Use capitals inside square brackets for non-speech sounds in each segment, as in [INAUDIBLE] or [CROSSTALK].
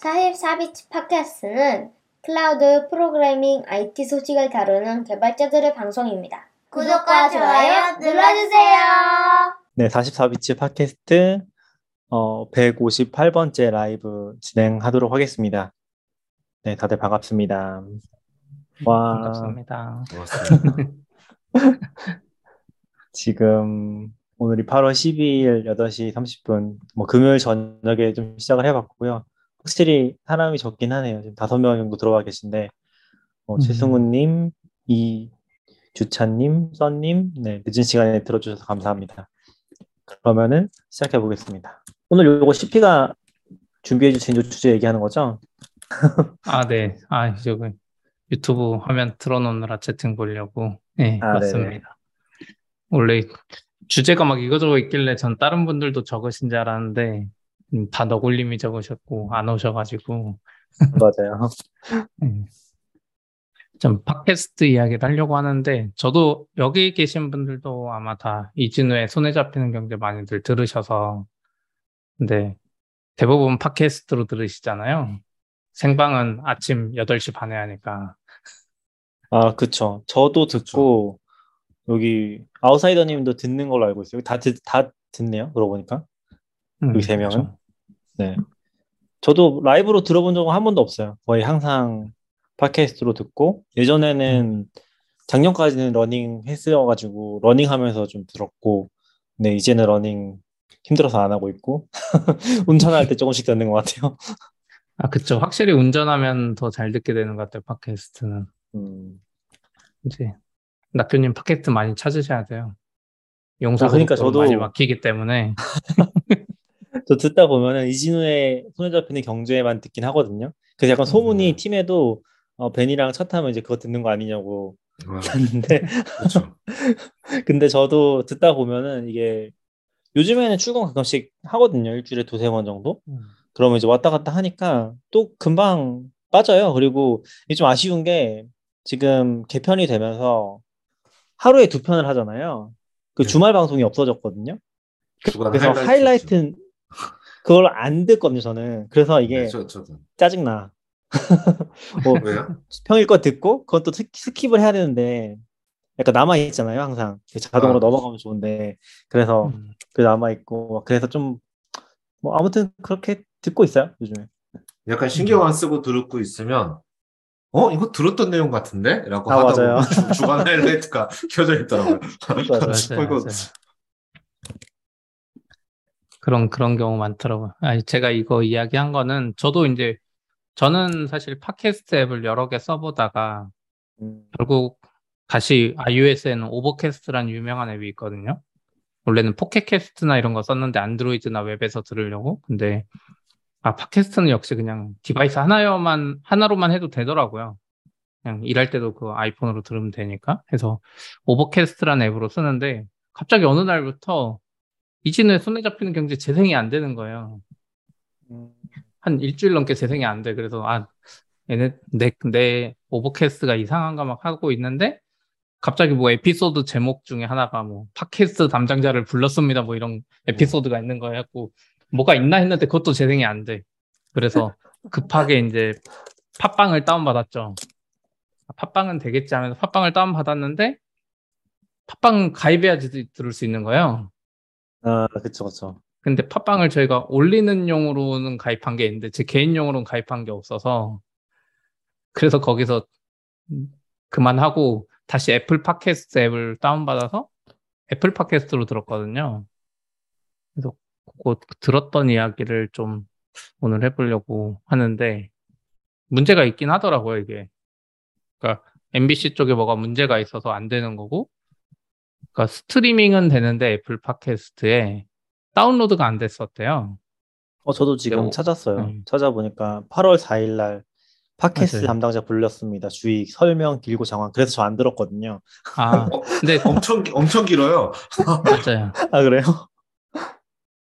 44bits 팟캐스트는 클라우드 프로그래밍 IT 소식을 다루는 개발자들의 방송입니다. 구독과 좋아요 눌러주세요. 네, 44bits 팟캐스트 어, 158번째 라이브 진행하도록 하겠습니다. 네, 다들 반갑습니다. 와, 반갑습니다. [LAUGHS] 지금 오늘이 8월 12일 8시 30분, 뭐 금요일 저녁에 좀 시작을 해봤고요. 확실히 사람이 적긴 하네요. 지금 다섯 명 정도 들어와 계신데, 어, 음. 최승우님, 이 주찬님, 써님, 네, 늦은 시간에 들어주셔서 감사합니다. 그러면은 시작해 보겠습니다. 오늘 요거 CP가 준비해 주신 요 주제 얘기하는 거죠? [LAUGHS] 아, 네. 아, 이제 그 유튜브 화면 틀어놓느라 채팅 보려고. 네, 아, 맞습니다. 원래 주제가 막 이거저거 있길래 전 다른 분들도 적으신 줄 알았는데 음, 다 너굴님이 적으셨고 안 오셔가지고 맞아요. [LAUGHS] 네. 좀 팟캐스트 이야기를 하려고 하는데 저도 여기 계신 분들도 아마 다 이진우의 손에 잡히는 경제 많이들 들으셔서 근데 대부분 팟캐스트로 들으시잖아요. 생방은 아침 8시 반에 하니까 아, 그쵸. 저도 듣고, 여기, 아웃사이더 님도 듣는 걸로 알고 있어요. 다, 듣, 다 듣네요. 그러고 보니까. 음, 여기 세 명은? 네. 저도 라이브로 들어본 적은 한 번도 없어요. 거의 항상 팟캐스트로 듣고, 예전에는 작년까지는 러닝 했어가지고, 러닝 하면서 좀 들었고, 네, 이제는 러닝 힘들어서 안 하고 있고, [LAUGHS] 운전할 때 조금씩 듣는 것 같아요. 아, 그쵸. 확실히 운전하면 더 잘 듣게 되는 것 같아요, 팟캐스트는. 음. 이제, 낙교님 팟캐스트 많이 찾으셔야 돼요. 용서 아, 그러니까 저도- 많이 막히기 때문에. [LAUGHS] 저 듣다 보면은 이진우의 손에 잡히는 경제만 듣긴 하거든요. 그래서 약간 소문이 음. 팀에도 어, 벤이랑 차 타면 이제 그거 듣는 거 아니냐고 아, 했는데 그렇죠. [LAUGHS] 근데 저도 듣다 보면은 이게 요즘에는 출근 가끔씩 하거든요. 일주일에 두세 번 정도. 그러면 이제 왔다 갔다 하니까 또 금방 빠져요. 그리고 이게 좀 아쉬운 게 지금 개편이 되면서 하루에 두 편을 하잖아요. 그 네. 주말 방송이 없어졌거든요. 그래서 하이라이트 하이라이트 그걸 안 듣거든요. 저는. 그래서 이게 네, 저. 짜증나. [LAUGHS] 뭐 왜요? 평일 거 듣고 그건 또 s- skip을 해야 되는데 약간 남아 있잖아요. 항상 자동으로 아, 넘어가면 좋은데 그래서 음. 그 남아 있고 그래서 좀 뭐 아무튼 그렇게 듣고 있어요 요즘에. 약간 신경 안 쓰고 듣고 있으면 어 이거 들었던 내용 같은데? 라고 아, 하다 맞아요. 보면 주- 주간 하이라이트가 [LAUGHS] 켜져 있더라고요. 맞아요. 어, [LAUGHS] 이거 맞아요. 그런, 그런 경우 많더라고요. 아니, 제가 이거 이야기한 거는 저도 이제, 저는 사실 팟캐스트 앱을 여러 개 써보다가 음, 결국 다시 iOS에는 Overcast라는 유명한 앱이 있거든요. 원래는 Pocket Casts나 이런 거 썼는데 안드로이드나 웹에서 들으려고. 근데 아 팟캐스트는 역시 그냥 device 하나여만 하나로만 해도 되더라고요. 그냥 일할 때도 그 아이폰으로 들으면 되니까. 해서 Overcast라는 앱으로 쓰는데 갑자기 어느 날부터 이진우의 손에 잡히는 경제 재생이 안 되는 거예요. 음, 한 일주일 넘게 재생이 안 돼. 그래서 아 얘네 내, 내 Overcast가 이상한가 막 하고 있는데 갑자기 뭐 에피소드 제목 중에 하나가 뭐 팟캐스트 담당자를 불렀습니다 뭐 이런 에피소드가 있는 거예요. 고 뭐가 있나 했는데 그것도 재생이 안 돼. 그래서 급하게 이제 팟빵을 다운받았죠. 팟빵은 되겠지 하면서 팟빵을 다운받았는데 팟빵 가입해야지 들을 수 있는 거예요. 아 그쵸 그쵸. 근데 팟빵을 저희가 올리는 용으로는 가입한 게 있는데 제 개인용으로는 가입한 게 없어서 그래서 거기서 그만하고 다시 애플 팟캐스트 앱을 다운받아서 애플 팟캐스트로 들었거든요. 그래서 그거 들었던 이야기를 좀 오늘 해보려고 하는데 문제가 있긴 하더라고요, 이게. 그러니까 MBC 쪽에 뭐가 문제가 있어서 안 되는 거고 그러니까 스트리밍은 되는데 애플 팟캐스트에 다운로드가 안 됐었대요. 어 저도 지금 네, 찾았어요. 음. 찾아보니까 8월 4일 날 팟캐스트 맞아요. 담당자 불렸습니다. 주의 설명 길고 장황. 그래서 저 안 들었거든요. 아, 근데 [LAUGHS] 엄청 기- 엄청 길어요. 맞아요. 아 그래요?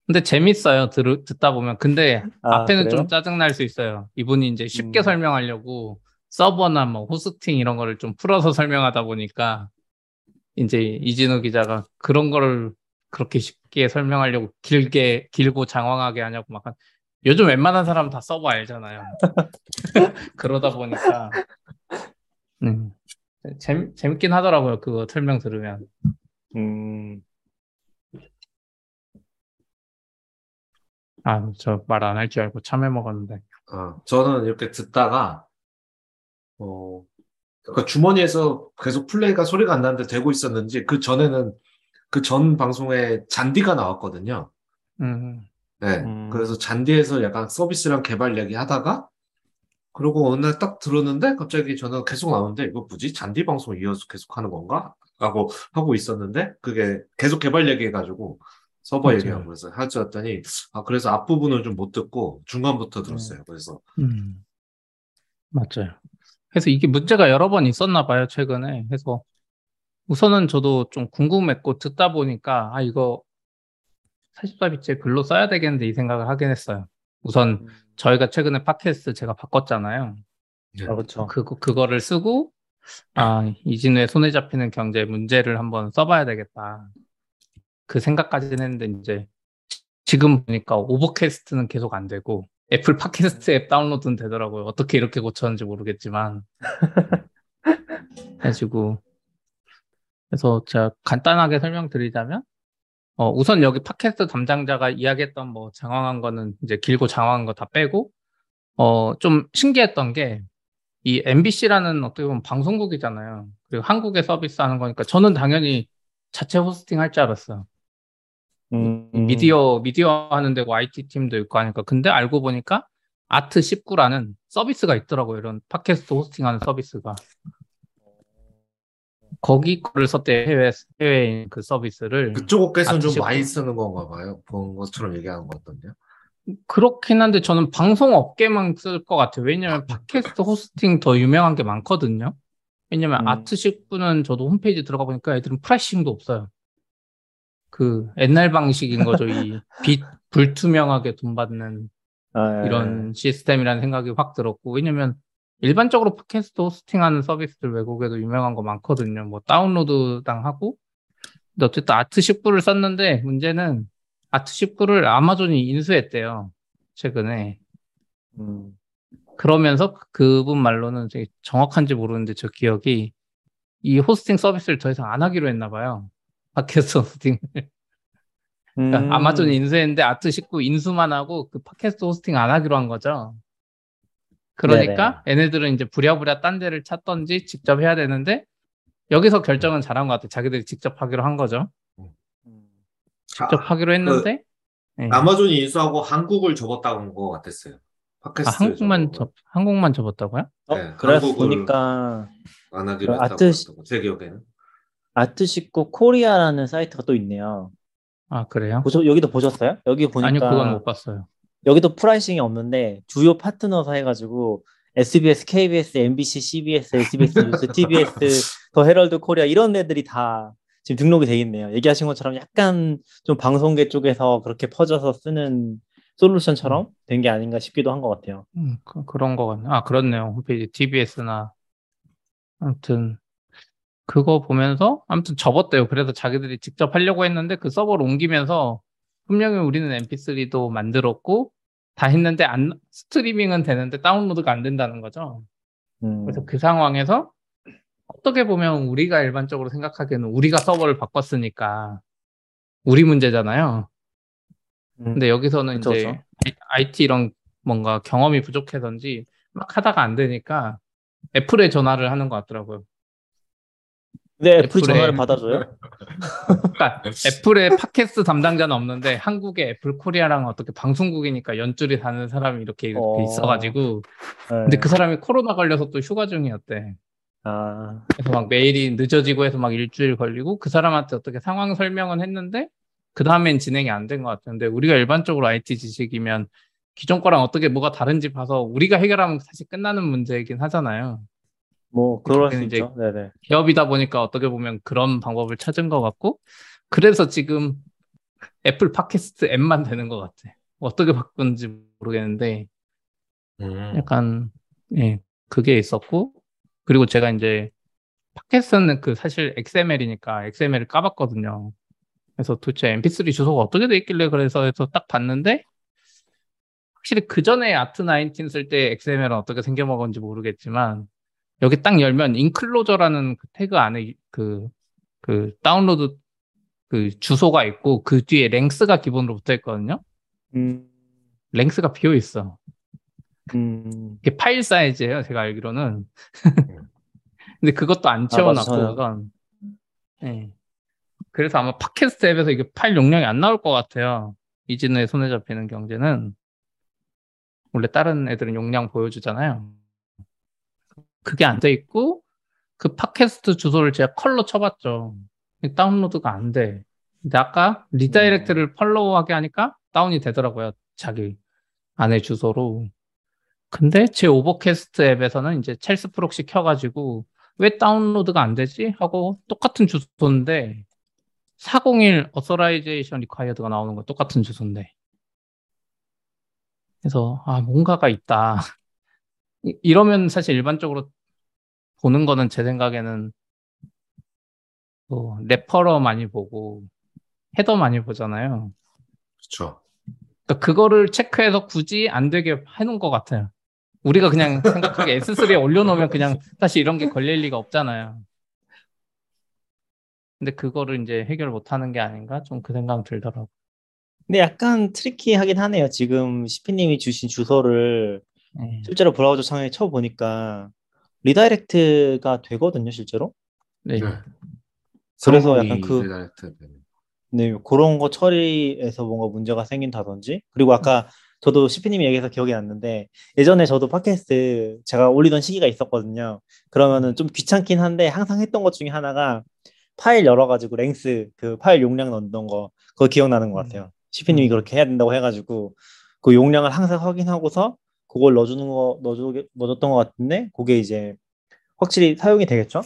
근데 재밌어요. 들, 듣다 보면. 근데 아, 앞에는 그래요? 좀 짜증 날 수 있어요. 이분이 이제 쉽게 음. 설명하려고 서버나 뭐 호스팅 이런 거를 좀 풀어서 [LAUGHS] 설명하다 보니까 이제 이진우 기자가 그런 거를 그렇게 쉽게 설명하려고 길게 길고 장황하게 하냐고 막 한 요즘 웬만한 사람 다 서버 알잖아요. [LAUGHS] 그러다 보니까 음, 재밌, 재밌긴 하더라고요. 그거 설명 들으면. 음, 아, 저 말 안 할 줄 알고 참외 먹었는데. 어, 저는 이렇게 듣다가, 어, 그 주머니에서 계속 플레이가 소리가 안 나는데 되고 있었는지, 그 전에는, 그 전 방송에 잔디가 나왔거든요. 음, 네. 음. 그래서 잔디에서 약간 서비스랑 개발 이야기 하다가, 그러고 어느 날 딱 들었는데, 갑자기 저는 계속 나오는데, 이거 뭐지? 잔디 방송 이어서 계속 하는 건가? 라고 하고 있었는데, 그게 계속 개발 얘기 해가지고, 서버 맞아요. 얘기하고 그래서 하지 왔더니, 아, 그래서 앞부분을 좀 못 듣고, 중간부터 들었어요. 그래서, 음, 맞아요. 그래서 이게 문제가 여러 번 있었나 봐요, 최근에. 그래서 우선은 저도 좀 궁금했고 듣다 보니까 아 이거 44비트에 글로 써야 되겠는데 이 생각을 하긴 했어요. 우선 저희가 최근에 팟캐스트 제가 바꿨잖아요. 네. 아, 그렇죠. 그거 그거를 쓰고 아 이진우의 손에 잡히는 경제 문제를 한번 써봐야 되겠다. 그 생각까지는 했는데 이제 지금 보니까 오버캐스트는 계속 안 되고 애플 팟캐스트 앱 다운로드는 되더라고요. 어떻게 이렇게 고쳤는지 모르겠지만 [LAUGHS] 해가지고 그래서 제가 간단하게 설명드리자면 어, 우선 여기 팟캐스트 담당자가 이야기했던 뭐 장황한 거는 이제 길고 장황한 거 다 빼고 어, 좀 신기했던 게 이 MBC라는 어떻게 보면 방송국이잖아요. 그리고 한국에 서비스 하는 거니까 저는 당연히 자체 호스팅 할 줄 알았어요. 음, 미디어 미디어 하는 데고 IT 팀도 있고 하니까 근데 알고 보니까 아트 19라는 서비스가 있더라고요. 이런 팟캐스트 호스팅하는 서비스가 거기 거를 썼대 해외 해외인 그 서비스를 그쪽 업계에서는 좀. 많이 쓰는 건가 봐요. 본 것처럼 얘기하는 것 같던데요. 그렇긴 한데 저는 방송 업계만 쓸 것 같아요. 왜냐면 팟캐스트 호스팅 더 유명한 게 많거든요. 왜냐면 음. Art19는 저도 홈페이지 들어가 보니까 애들은 pricing도 없어요. 그 옛날 방식인 거죠. 이 빛 불투명하게 돈 받는 아, 예. 이런 시스템이라는 생각이 확 들었고, 왜냐면 일반적으로 팟캐스트 호스팅하는 서비스들 외국에도 유명한 거 많거든요. 뭐 다운로드당 하고. 근데 어쨌든 아트 19를 썼는데 문제는 아트 19를 아마존이 인수했대요. 최근에. 음, 그러면서 그분 말로는 되게 정확한지 모르는데 저 기억이 이 호스팅 서비스를 더 이상 안 하기로 했나 봐요. 팟캐스트 호스팅. 그러니까 음. 아마존이 인수했는데 아트 19 인수만 하고 그 팟캐스트 호스팅 안 하기로 한 거죠. 그러니까 얘네들은 이제 부랴부랴 딴 데를 찾던지 직접 해야 되는데 여기서 결정은 잘한 것 같아. 자기들이 직접 하기로 한 거죠. 음. 직접 하기로 했는데 예. 아마존이 인수하고 한국을 접었다는 것 같았어요. 아, 팟캐스트 한국만 접은 접 한국만 접었다고요? 어, 네, 그래서 보니까 거. 안 하기로 그 했다고 Art- 제 기억에는. Art19 코리아라는 사이트가 또 있네요. 아 그래요? 보셔, 여기도 보셨어요? 여기 보니까 아니요 그건 못 봤어요. 여기도 pricing이 없는데 주요 파트너사 해가지고 SBS, KBS, MBC, CBS, SBS 뉴스, [LAUGHS] TBS, 더 헤럴드 코리아 이런 애들이 다 지금 등록이 돼 있네요. 얘기하신 것처럼 약간 좀 방송계 쪽에서 그렇게 퍼져서 쓰는 솔루션처럼 된 게 아닌가 싶기도 한 것 같아요. 음, 그, 거 같네. 아, 그렇네요. 홈페이지 TBS나. 아무튼, 그거 보면서, 아무튼 접었대요. 그래서 자기들이 직접 하려고 했는데 그 서버를 옮기면서 분명히 우리는 mp3도 만들었고 다 했는데 안, 스트리밍은 되는데 다운로드가 안 된다는 거죠. 음, 그래서 그 상황에서 어떻게 보면 우리가 일반적으로 생각하기에는 우리가 서버를 바꿨으니까 우리 문제잖아요. 음, 근데 여기서는 그쵸, 이제 그쵸. IT 이런 뭔가 경험이 부족해서인지 막 하다가 안 되니까 애플에 전화를 하는 것 같더라고요. 근데 애플이 애플에- 전화를 받아줘요? 그러니까 애플의 팟캐스트 담당자는 없는데 한국의 애플 코리아랑 어떻게 방송국이니까 연줄이 다는 사람이 이렇게, 이렇게 어. 있어가지고 네. 근데 그 사람이 코로나 걸려서 또 휴가 중이었대. 아, 그래서 막 메일이 늦어지고 해서 막 일주일 걸리고 그 사람한테 어떻게 상황 설명은 했는데 그 다음엔 진행이 안 된 것 같은데 우리가 일반적으로 IT 지식이면 기존 거랑 어떻게 뭐가 다른지 봐서 우리가 해결하면 사실 끝나는 문제이긴 하잖아요. 뭐 그럴 수 이제 있죠. 네네. 기업이다 보니까 어떻게 보면 그런 방법을 찾은 것 같고 그래서 지금 애플 팟캐스트 앱만 되는 것 같아. 어떻게 바꾼지 모르겠는데 음. 약간 예 그게 있었고 그리고 제가 이제 팟캐스트는 그 사실 XML이니까 XML을 까봤거든요. 그래서 도대체 MP3 주소가 어떻게 돼 있길래 그래서 해서 딱 봤는데 확실히 그 전에 아트 19 쓸 때 XML은 어떻게 생겨 먹었는지 모르겠지만 여기 딱 열면 인클로저라는 그 태그 안에 그, 그 다운로드 그 주소가 있고 그 뒤에 랭스가 기본으로 붙어 있거든요. 음, 랭스가 비어 있어. 음, 이게 파일 사이즈예요. 제가 알기로는. [LAUGHS] 근데 그것도 안 채워놨고 저는. 우선. 예. 그래서 아마 팟캐스트 앱에서 이게 파일 용량이 안 나올 것 같아요. 이진우의 손에 잡히는 경제는 원래 다른 애들은 용량 보여주잖아요. 그게 안 돼 있고 그 팟캐스트 주소를 제가 curl로 쳐봤죠. 다운로드가 안 돼. 근데 아까 redirect를 follow하게 하니까 다운이 되더라고요. 자기 안에 주소로. 근데 제 Overcast 앱에서는 이제 Charles Proxy 켜가지고 왜 다운로드가 안 되지? 하고 똑같은 주소인데 401 authorization required가 나오는 거 똑같은 주소인데. 그래서 아 뭔가가 있다. 이- 이러면 사실 일반적으로 보는 거는 제 생각에는 뭐 레퍼러 많이 보고 헤더 많이 보잖아요. 그렇죠. 그러니까 그거를 체크해서 굳이 안 되게 해놓은 것 같아요. 우리가 그냥 [LAUGHS] 생각하기에 S3에 올려놓으면 그냥 사실 이런 게 걸릴 리가 없잖아요. 근데 그거를 이제 해결 못 하는 게 아닌가? 좀 그 생각 들더라고. 근데 약간 tricky하긴 하네요. 지금 시피님이 주신 주소를 네. 실제로 브라우저 창에 쳐보니까 redirect가 되거든요, 실제로. 네. 네. 그래서 약간 그- redirect. 네, 그런 거 처리에서 뭔가 문제가 생긴다든지. 그리고 아까 저도 시피님이 얘기해서 기억이 났는데 예전에 저도 팟캐스트 제가 올리던 시기가 있었거든요. 그러면은 좀 귀찮긴 한데 항상 했던 것 중에 하나가 파일 열어가지고 랭스 그 파일 용량 넣는 거 그거 기억나는 것 같아요. 시피님이 음. 그렇게 해야 된다고 해가지고 그 용량을 항상 확인하고서 그걸 넣어주는 거 넣어주 넣어줬던 것 같은데 그게 이제 확실히 사용이 되겠죠?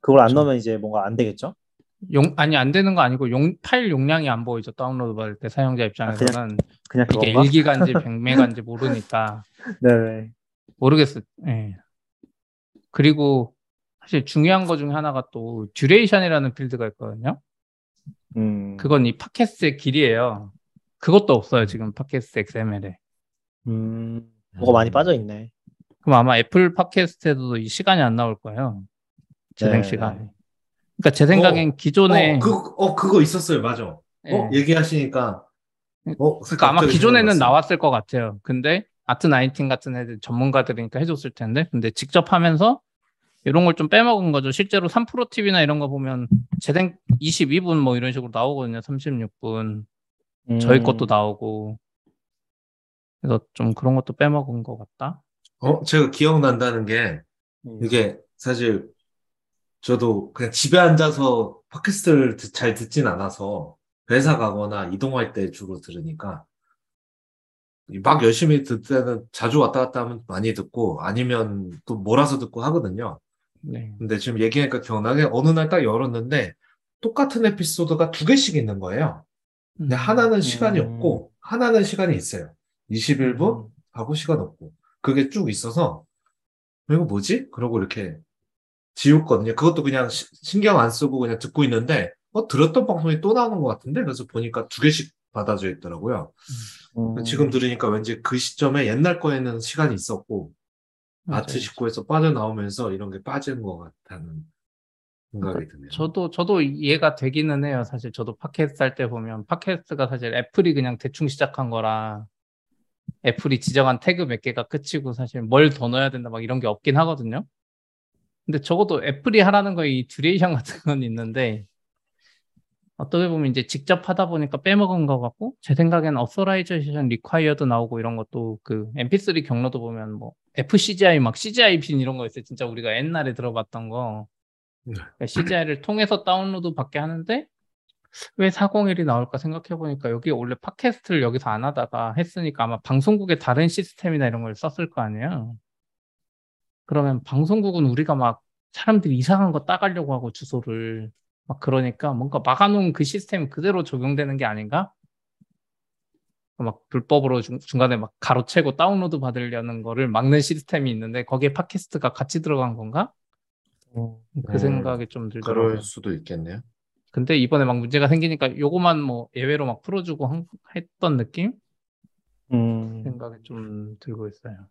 그걸 안 그렇죠. 넣으면 이제 뭔가 안 되겠죠? 용, 아니, 안 되는 거 아니고, 용, 파일 용량이 안 보이죠. 다운로드 받을 때 사용자 입장에서는. 그냥 이게 그건가? 1기가인지 100메가인지 [LAUGHS] 모르니까. 네네. 모르겠어요. 예. 그리고 사실 중요한 거 중에 하나가 또 duration이라는 필드가 있거든요. 음. 그건 이 팟캐스트의 길이에요. 그것도 없어요, 지금 팟캐스트 XML에. 음, 뭐가 많이 빠져 있네. 그럼 아마 애플 팟캐스트에도 이 시간이 안 나올 거예요. 재생 네. 시간이. 그러니까 제 생각엔 기존에 어, 그, 어, 그거 있었어요. 맞아. 예. 어, 얘기하시니까. 어, 그러니까 아마 기존에는. 나왔을 것 같아요. 근데 Art19 같은 애들 전문가들이니까 해줬을 텐데, 근데 직접 하면서 이런 걸 좀 빼먹은 거죠. 실제로 3프로 TV나 이런 거 보면 재생 22분 뭐 이런 식으로 나오거든요. 36분. 저희 음. 것도 나오고. 그래서 좀 그런 것도 빼먹은 것 같다. 어, 제가 기억난다는 게, 음. 이게 사실 저도 그냥 집에 앉아서 팟캐스트를 듣- 잘 듣진 않아서 회사 가거나 이동할 때 주로 들으니까 막 열심히 듣을 때는 자주 왔다 갔다 하면 많이 듣고 아니면 또 몰아서 듣고 하거든요. 네. 근데 지금 얘기하니까 기억나게 어느 날 딱 열었는데 똑같은 에피소드가 두 개씩 있는 거예요. 근데 하나는 시간이 음. 없고 하나는 시간이 있어요. 21분 음. 하고 시간 없고 그게 쭉 있어서 이거 뭐지? 그러고 이렇게 지웠거든요. 그것도 그냥 시- 신경 안 쓰고 그냥 듣고 있는데 어 들었던 방송이 또 나오는 것 같은데 그래서 보니까 두 개씩 받아져 있더라고요. 음. 지금 들으니까 왠지 그 시점에 옛날 거에는 시간이 있었고 맞아요. Art19에서 빠져나오면서 이런 게 빠진 것 같다는 생각이 드네요. 저도 저도 이해가 되기는 해요. 사실 저도 팟캐스트 할 때 보면 팟캐스트가 사실 애플이 그냥 대충 시작한 거라 애플이 지정한 태그 몇 개가 끝이고 사실 뭘 더 넣어야 된다 막 이런 게 없긴 하거든요. 근데 적어도 애플이 하라는 거에 이 duration [LAUGHS] 같은 건 있는데 어떻게 보면 이제 직접 하다 보니까 빼먹은 것 같고 제 생각에는 authorization required 나오고 이런 것도 그 mp3 경로도 보면 뭐 FCGI 막 CGI bin 이런 거 있어요. 진짜 우리가 옛날에 들어봤던 거. 그러니까 CGI를 통해서 다운로드 받게 하는데 왜 401이 나올까 생각해 보니까 여기 원래 팟캐스트를 여기서 안 하다가 했으니까 아마 방송국의 다른 시스템이나 이런 걸 썼을 거 아니에요. 그러면 방송국은 우리가 막 사람들이 이상한 거 따가려고 하고 주소를 막 그러니까 뭔가 막아놓은 그 시스템 그대로 적용되는 게 아닌가? 막 불법으로 중, 중간에 막 가로채고 다운로드 받으려는 거를 막는 시스템이 있는데 거기에 팟캐스트가 같이 들어간 건가? 그 음, 생각이 좀 들더라고요. 그럴 수도 있겠네요. 근데 이번에 막 문제가 생기니까 요거만 뭐 예외로 막 풀어주고 한- 했던 느낌? 음, 생각이 좀 들고 있어요.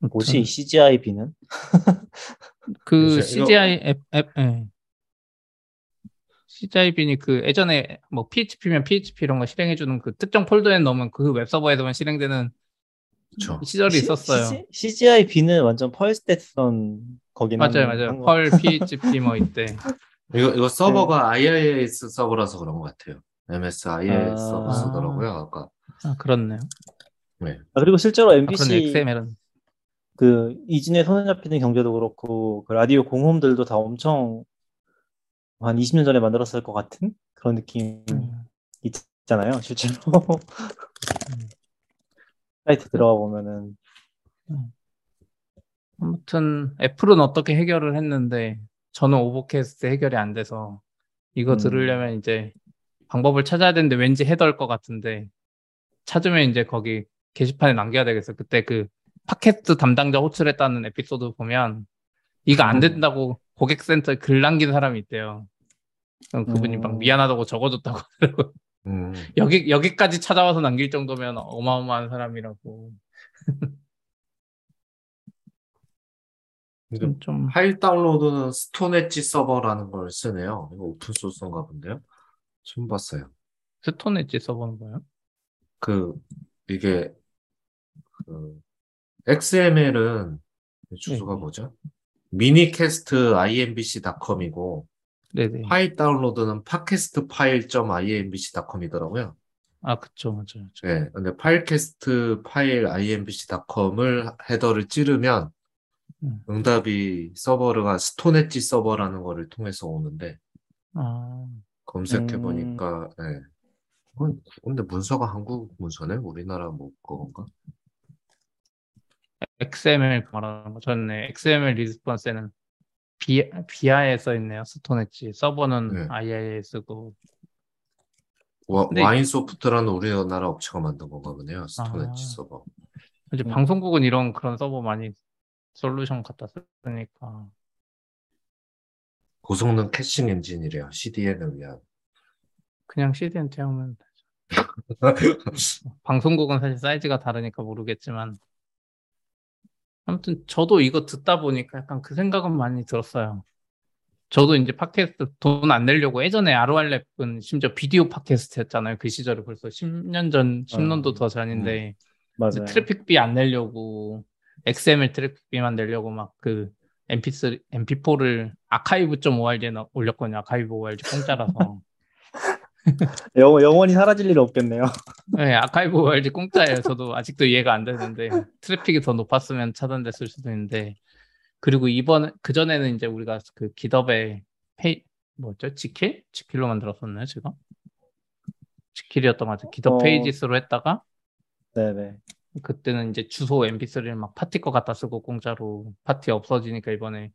뭐지, 이 아무튼 CGI-B는? [LAUGHS] 그 CGI 앱, 앱, 예. CGI-B니 그 예전에 뭐 PHP면 PHP 이런 거 실행해주는 그 특정 폴더에 넣으면 그 웹서버에서만 실행되는 그쵸. 시절이 있었어요. CGI-B는 완전 펄스테이션 거긴 맞아요, 한- 맞아요. 펄 [LAUGHS] PHP 뭐 이때. 이거, 이거 서버가 네. IIS 서버라서 그런 것 같아요. MS IIS 아. 서버 쓰더라고요, 아까. 아, 그렇네요. 아, 그리고 실제로 아, 그런 MBC XML은 그 이진에 손에 잡히는 경제도 그렇고 그 라디오 공홈들도 다 엄청 한 20년 전에 만들었을 것 같은 그런 느낌 음, 있잖아요, 실제로. [LAUGHS] 사이트 들어가 보면은 아무튼 애플은 어떻게 해결을 했는데 저는 오버캐스트 해결이 안 돼서 이거 음. 들으려면 이제 방법을 찾아야 되는데 왠지 해덜 것 같은데 찾으면 이제 거기 게시판에 남겨야 되겠어. 그때 그 팟캐스트 담당자 호출했다는 에피소드 보면 이거 안 된다고 고객센터에 글 남긴 사람이 있대요. 그분이 막 음. 미안하다고 적어줬다고 하더라고요. 음. 여기 여기까지 찾아와서 남길 정도면 어마어마한 사람이라고. 근데 좀 파일 다운로드는 Stone Edge 서버라는 걸 쓰네요. 이거 오픈 소스인가 본데요. 처음 봤어요. Stone Edge 써보는 거예요? 그, 이게, 그, XML은 주소가 네. 뭐죠? 미니캐스트 imbc.com이고, 네네. 파일 다운로드는 podcastfile.imbc.com이더라고요. 아, 그쵸, 맞아요. 맞아요. 네, 근데 파일캐스트 podcastfile.imbc.com을 헤더를 찌르면 음. 응답이 서버가 스톤엣지 서버라는 거를 통해서 오는데 아, 검색해 음. 보니까 네. 어, 근데 문서가 한국 문서네? 우리나라 뭐 그건가? XML 말하는 거. 저는 네, XML response에는 비, Via에 써 있네요. 스톤 엣지. 서버는 네. IIS고. 와, 근데- 와인 소프트라는 우리나라 업체가 만든 건가 보네요. 스톤엣지 아. 서버. 이제 음. 방송국은 이런 그런 서버 많이 솔루션 갖다 쓰니까. 고성능 caching 엔진이래요. CDN을 위한. 그냥 CDN 태우면 [LAUGHS] 방송국은 사실 사이즈가 다르니까 모르겠지만 아무튼 저도 이거 듣다 보니까 약간 그 생각은 많이 들었어요. 저도 이제 팟캐스트 돈 안 내려고 예전에 아로알랩은 심지어 비디오 팟캐스트였잖아요. 그 시절에 벌써 10년 전, 10년도 더 전인데 맞아요. 트래픽비 안 내려고 XML 트래픽비만 내려고 막 그 MP3, MP4를 아카이브.org에 나- 올렸거든요. 아카이브 org 공짜라서. [LAUGHS] 영, 영원히 사라질 일 없겠네요. [LAUGHS] 네, archive.org 공짜예요. 저도 아직도 이해가 안 되는데 트래픽이 더 높았으면 차단됐을 수도 있는데 그리고 이번 그 전에는 이제 우리가 그 GitHub에 페이 뭐죠? Jekyll? Jekyll로 만들었었나요, 제가? Jekyll이었던 것 같아요. GitHub 어. Pages로 했다가 네네. 그때는 이제 주소 mp3를 막 팟티 거 갖다 쓰고 공짜로 팟티 없어지니까 이번에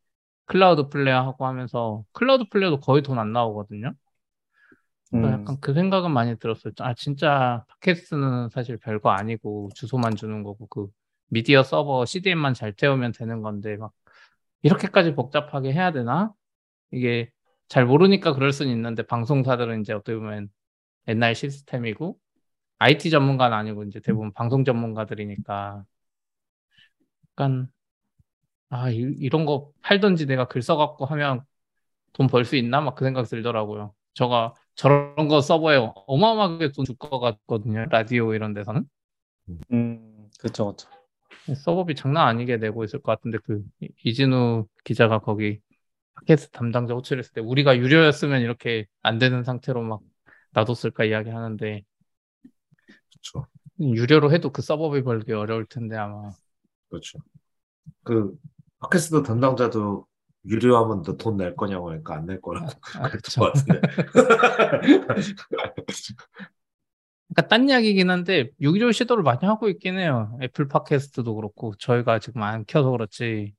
Cloudflare 하고 하면서 Cloudflare도 거의 돈 안 나오거든요. 음, 약간 그 생각은 많이 들었어요. 아, 진짜 팟캐스트는 사실 별거 아니고 주소만 주는 거고 그 미디어 서버 CDN만 잘 태우면 되는 건데 막 이렇게까지 복잡하게 해야 되나? 이게 잘 모르니까 그럴 수는 있는데 방송사들은 이제 어떻게 보면 옛날 시스템이고 IT 전문가는 아니고 이제 대부분 방송 전문가들이니까 약간 아 이, 이런 거 팔던지 내가 글 써갖고 하면 돈 벌 수 있나? 막 그 생각 들더라고요. 저가 저런 거 서버에 어마어마하게 돈 줄 것 같거든요. 라디오 이런 데서는. 음, 그쵸, 그쵸. 서버비 장난 아니게 내고 있을 것 같은데 그 이- 이진우 기자가 거기 팟캐스트 담당자 호출했을 때 우리가 유료였으면 이렇게 안 되는 상태로 막 놔뒀을까 이야기하는데 그렇죠. 유료로 해도 그 서버비 벌기 어려울 텐데 아마 그렇죠. 그 팟캐스트 담당자도 유료하면 너 돈 낼 거냐고 하니까 안 낼 거라고 아, 그랬던 그쵸. 것 같은데. [LAUGHS] 그러니까 딴 이야기긴 한데 유료 시도를 많이 하고 있긴 해요. 애플 팟캐스트도 그렇고 저희가 지금 안 켜서 그렇지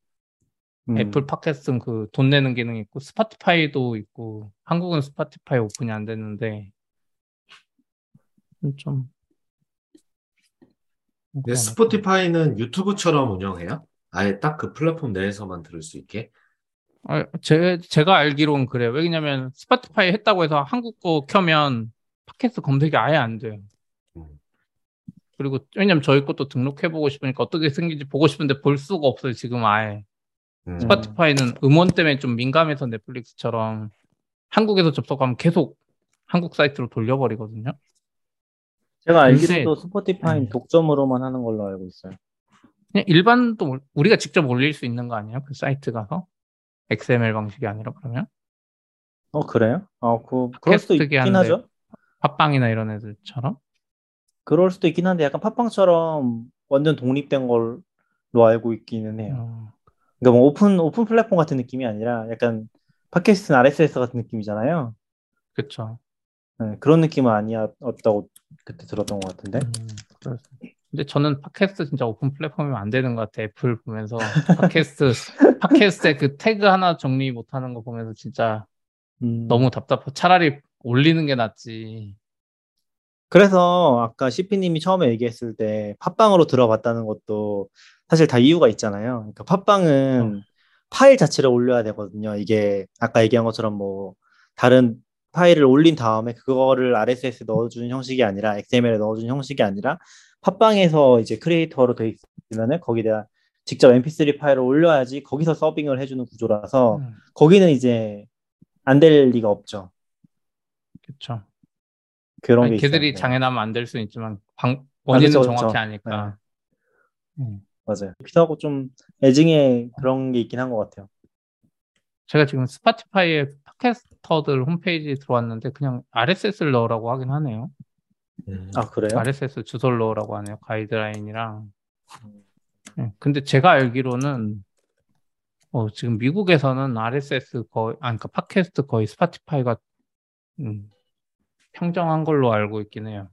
음, 애플 팟캐스트는 그 돈 내는 기능이 있고 스파티파이도 있고 한국은 스파티파이 오픈이 안 됐는데 좀 근데 스포티파이는 유튜브처럼 운영해요? 아예 딱 그 플랫폼 내에서만 들을 수 있게? 아, 제, 제가 알기로는 그래요. 왜냐면 스파티파이 했다고 해서 한국 거 켜면 팟캐스트 검색이 아예 안 돼요. 음. 그리고 왜냐면 저희 것도 등록해보고 싶으니까 어떻게 생긴지 보고 싶은데 볼 수가 없어요. 지금 아예. 음. 스파티파이는 음원 때문에 좀 민감해서 넷플릭스처럼 한국에서 접속하면 계속 한국 사이트로 돌려버리거든요. 제가 알기로도 스포티파이는 음. 독점으로만 하는 걸로 알고 있어요. 그냥 일반도 올- 우리가 직접 올릴 수 있는 거 아니에요? 그 사이트 가서 XML 방식이 아니라 그러면 어 그래요? 어, 그 그럴 수도 있긴. 하죠. 팟빵이나 이런 애들처럼. 그럴 수도 있긴 한데 약간 팟빵처럼 완전 독립된 걸로 알고 있기는 해요. 어, 그러니까 뭐 오픈 오픈 플랫폼 같은 느낌이 아니라 약간 팟캐스트는 RSS 같은 느낌이잖아요. 그쵸. 네, 그런 느낌은 아니었다고 그때 들었던 것 같은데. 음. 근데 저는 팟캐스트 진짜 오픈 플랫폼이면 안 되는 것 같아. 애플 보면서 팟캐스트 [LAUGHS] 팟캐스트에 그 태그 하나 정리 못하는 거 보면서 진짜 음. 너무 답답해. 차라리 올리는 게 낫지. 그래서 아까 CP님이 처음에 얘기했을 때 팟빵으로 들어봤다는 것도 사실 다 이유가 있잖아요. 그러니까 팟빵은 파일 자체를 올려야 되거든요. 이게 아까 얘기한 것처럼 뭐 다른 파일을 올린 다음에 그거를 RSS에 넣어주는 형식이 아니라 XML에 넣어주는 형식이 아니라 팟빵에서 이제 크리에이터로 돼 있으면은 거기다 직접 MP3 파일을 올려야지 거기서 서빙을 해주는 구조라서 음, 거기는 이제 안 될 리가 없죠. 그쵸. 그런 아니, 게. 걔들이 네. 장애나면 안 될 수는 있지만 방, 원인은 그쵸, 정확히 그쵸. 아니까. 음. 맞아요. 비슷하고 좀 애증의 그런 게 있긴 한 것 같아요. 제가 지금 스파티파이에 팟캐스터들 홈페이지 들어왔는데 그냥 RSS를 넣으라고 하긴 하네요. 음. 아 그래요? RSS 주소를 넣으라고 하네요. 가이드라인이랑. 네, 근데 제가 알기로는 어, 지금 미국에서는 RSS 거의, 아, 그러니까 팟캐스트 거의 스파티파이가 음, 평정한 걸로 알고 있긴 해요.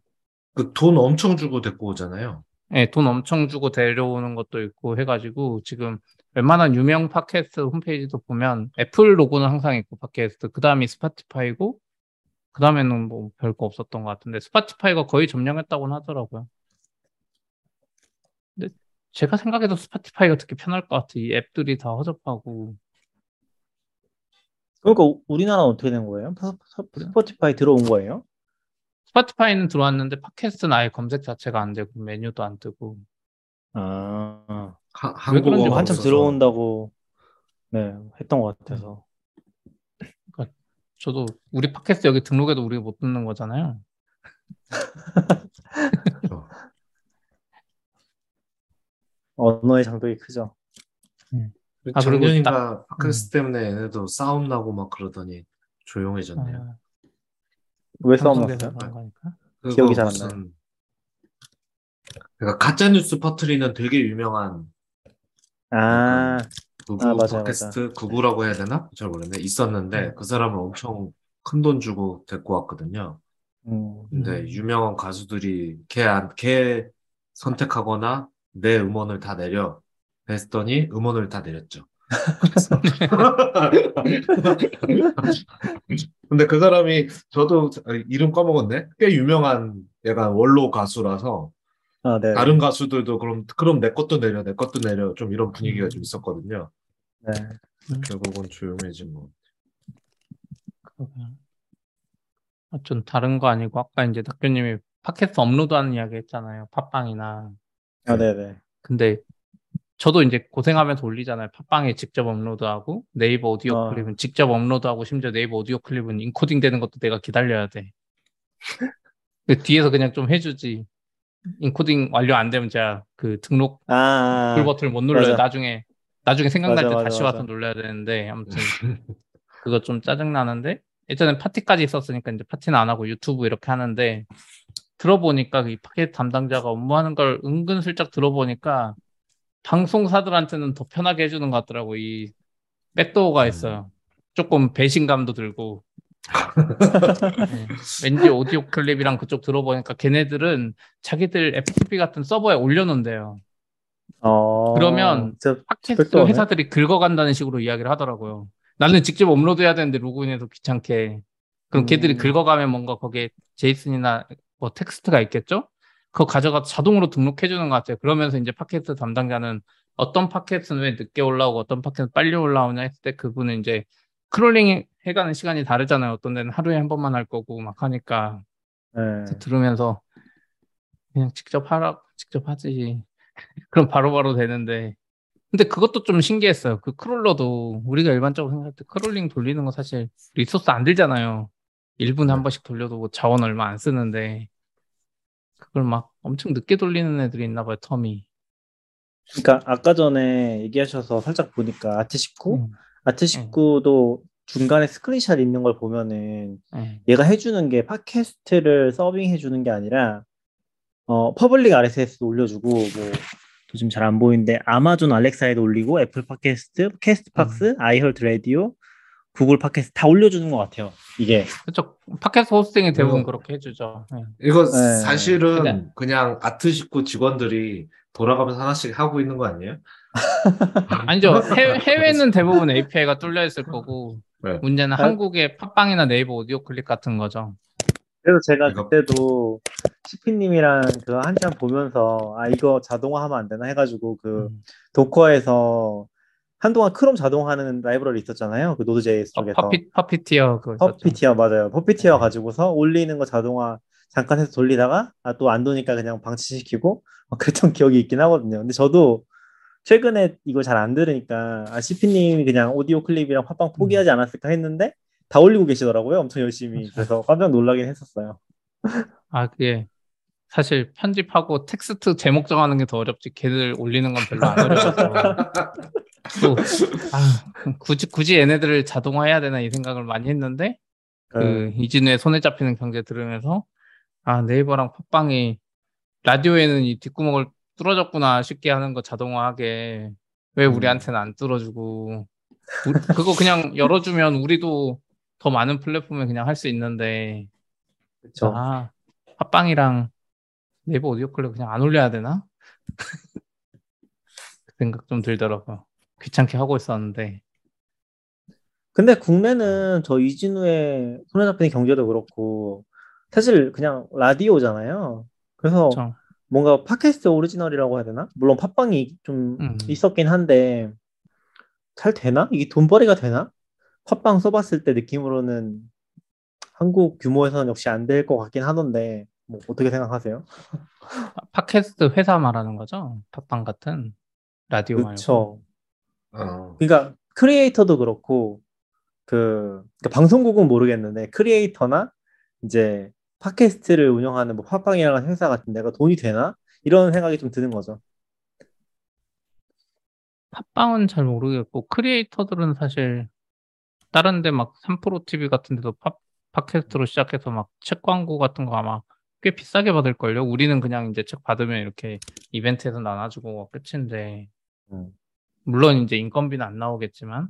그 돈 엄청 주고 데리고 오잖아요. 네, 돈 엄청 주고 데려오는 것도 있고 해가지고 지금 웬만한 유명 팟캐스트 홈페이지도 보면 애플 로고는 항상 있고 팟캐스트 그 다음이 스파티파이고 그 다음에는 뭐 별거 없었던 것 같은데 스파티파이가 거의 점령했다고는 하더라고요. 근데 제가 생각해도 스파티파이가 특히 편할 것 같아. 이 앱들이 다 허접하고 그러니까 우- 우리나라는 어떻게 된 거예요? 스- 스- 스포티파이 들어온 거예요? 스파티파이는 들어왔는데 팟캐스트는 아예 검색 자체가 안 되고 메뉴도 안 뜨고 아, 하, 왜 그런지 한국어가 한참 없어서. 들어온다고 네 했던 것 같아서. 저도 우리 팟캐스트 여기 등록해도 우리가 못 듣는 거잖아요. 어. [LAUGHS] 언어의 장벽이 크죠. 아, 그리고 작년인가 팟캐스트 때문에 얘네도 싸움 나고 막 그러더니 조용해졌네요. 아, 왜 싸움 났어요? 그런 거니까. 그거 기억이 잘안 무슨 그러니까 가짜 뉴스 퍼뜨리는 되게 유명한 아, 구구 아, 맞아요, 팟캐스트 구구라고 해야 되나? 잘 모르겠네. 있었는데 그 사람을 엄청 큰 돈 주고 데리고 왔거든요. 음, 근데 음. 유명한 가수들이 걔, 안, 걔 선택하거나 내 음원을 다 내려 했더니 음원을 다 내렸죠. [LAUGHS] 근데 그 사람이 저도 이름 까먹었네. 꽤 유명한 약간 원로 가수라서 아, 네, 다른 가수들도 그럼 그럼 내 것도 내려 내 것도 내려 좀 이런 분위기가 좀 있었거든요. 네. 결국은 조용해진 뭐. 그러게요. 아, 좀 다른 거 아니고 아까 이제 닥교님이 팟캐스트 업로드하는 이야기 했잖아요. 팟빵이나. 아, 네, 네. 근데 저도 이제 고생하면서 올리잖아요. 팟빵에 직접 업로드하고 네이버 오디오 어. 클립은 직접 업로드하고 심지어 네이버 오디오 클립은 인코딩 되는 것도 내가 기다려야 돼. [LAUGHS] 그 뒤에서 그냥 좀 해주지. 인코딩 완료 안 되면 제가 그 등록 아, 풀 버튼을 못 눌러요. 맞아. 나중에 나중에 생각날 맞아, 때 다시 맞아. 와서 눌러야 되는데 아무튼 [LAUGHS] 그거 좀 짜증 나는데 예전에 팟티까지 있었으니까 이제 팟티는 안 하고 유튜브 이렇게 하는데 들어보니까 이 팟캐스트 담당자가 업무하는 걸 은근슬쩍 들어보니까 방송사들한테는 더 편하게 해주는 것 같더라고 이 backdoor가 있어요. 조금 배신감도 들고 네. 왠지 오디오 클립이랑 그쪽 들어보니까 걔네들은 자기들 FTP 같은 서버에 올려놓는데요. 어, 그러면 팟캐스트. 회사들이 긁어간다는 식으로 이야기를 하더라고요. 나는 직접 업로드해야 되는데 로그인해서 귀찮게. 그럼 음. 걔들이 긁어가면 뭔가 거기에 제이슨이나 뭐 텍스트가 있겠죠? 그거 가져가서 자동으로 등록해주는 것 같아요. 그러면서 이제 팟캐스트 담당자는 어떤 팟캐스트는 왜 늦게 올라오고 어떤 팟캐스트는 빨리 올라오냐 했을 때 그분은 이제 crawling 해가는 시간이 다르잖아요. 어떤 데는 하루에 한 번만 할 거고 막 하니까 네. 들으면서 그냥 직접 하라, 직접 하지. [LAUGHS] 그럼 바로 바로 되는데. 근데 그것도 좀 신기했어요. 그 crawler도 우리가 일반적으로 생각할 때 crawling 돌리는 거 사실 resource 안 들잖아요. 1분에 한 번씩 돌려도 뭐 자원 얼마 안 쓰는데. 그걸 막 엄청 늦게 돌리는 애들이 있나 봐요, 텀이. 그러니까 아까 전에 얘기하셔서 살짝 보니까 ART19, 음, ART19도 중간에 스크린샷 있는 걸 보면은 네. 얘가 해주는 게 팟캐스트를 서빙 해주는 게 아니라 어 public RSS도 올려주고 뭐 요즘 잘 안 보이는데 아마존 알렉사에도 올리고 애플 팟캐스트, Castbox, iHeartRadio, 구글 팟캐스트 다 올려주는 것 같아요. 이게 그렇죠. 팟캐스트 호스팅이 대부분 이거- 그렇게 해주죠. 네. 이거 네. 사실은 근데- 그냥 아트 식구 직원들이 돌아가면서 하나씩 하고 있는 거 아니에요? [LAUGHS] 아니죠. [LAUGHS] 해외, 해외는 대부분 API가 뚫려 있을 거고 네. 문제는 아. 한국의 팟빵이나 네이버 오디오 클립 같은 거죠. 그래서 제가 이거- 그때도 시피님이랑 그 한참 보면서 아 이거 자동화하면 안 되나 해가지고 그 음. 도커에서 한동안 크롬 자동화하는 라이브러리 있었잖아요. 그 Node.js 어, 쪽에서 퍼피, Puppeteer 그거 있었죠. Puppeteer 맞아요. Puppeteer 네. 가지고서 올리는 거 자동화 잠깐 해서 돌리다가 아, 또 안 도니까 그냥 방치시키고 막 그랬던 [LAUGHS] 기억이 있긴 하거든요. 근데 저도 최근에 이거 잘 안 들으니까 아 CP님이 그냥 오디오 클립이랑 팟빵 포기하지 않았을까 했는데 다 올리고 계시더라고요. 엄청 열심히. 그래서 깜짝 놀라긴 했었어요. 아, 그게 사실 편집하고 텍스트 제목 정하는 게 더 어렵지 걔들 올리는 건 별로 안 어려워서 또 아, 굳이 굳이 얘네들을 자동화해야 되나 이 생각을 많이 했는데 그 음. 이진우의 손에 잡히는 경제 들으면서 아 네이버랑 팟빵이 라디오에는 이 뒷구멍을 뚫어졌구나 쉽게 하는 거 자동화하게 왜 음. 우리한테는 안 뚫어주고 우- 그거 그냥 열어주면 우리도 더 많은 플랫폼에 그냥 할 수 있는데 그렇죠. 아 팟빵이랑 네이버 오디오 클립 그냥 안 올려야 되나? [LAUGHS] 그 생각 좀 들더라고요. 귀찮게 하고 있었는데 근데 국내는 저 이진우의 손에 잡히는 경제도 그렇고 사실 그냥 라디오잖아요. 그래서 좀 뭔가 팟캐스트 오리지널이라고 해야 되나? 물론 팟빵이 좀 음. 있었긴 한데 잘 되나? 이게 돈벌이가 되나? 팟빵 써봤을 때 느낌으로는 한국 규모에서는 역시 안 될 것 같긴 하던데 뭐 어떻게 생각하세요? 팟캐스트 회사 말하는 거죠? 팟빵 같은 라디오 말고. 그렇죠. 어. 그러니까 크리에이터도 그렇고 그 그러니까 방송국은 모르겠는데 크리에이터나 이제 팟캐스트를 운영하는 뭐 팟빵이라는 회사 같은 데가 돈이 되나? 이런 생각이 좀 드는 거죠. 팟빵은 잘 모르겠고 크리에이터들은 사실 다른 데 막 3프로 TV 같은 데도 팟, 팟캐스트로 시작해서 막 책 광고 같은 거 아마 꽤 비싸게 받을걸요? 우리는 그냥 이제 책 받으면 이렇게 이벤트에서 나눠주고 끝인데 음. 물론 이제 인건비는 안 나오겠지만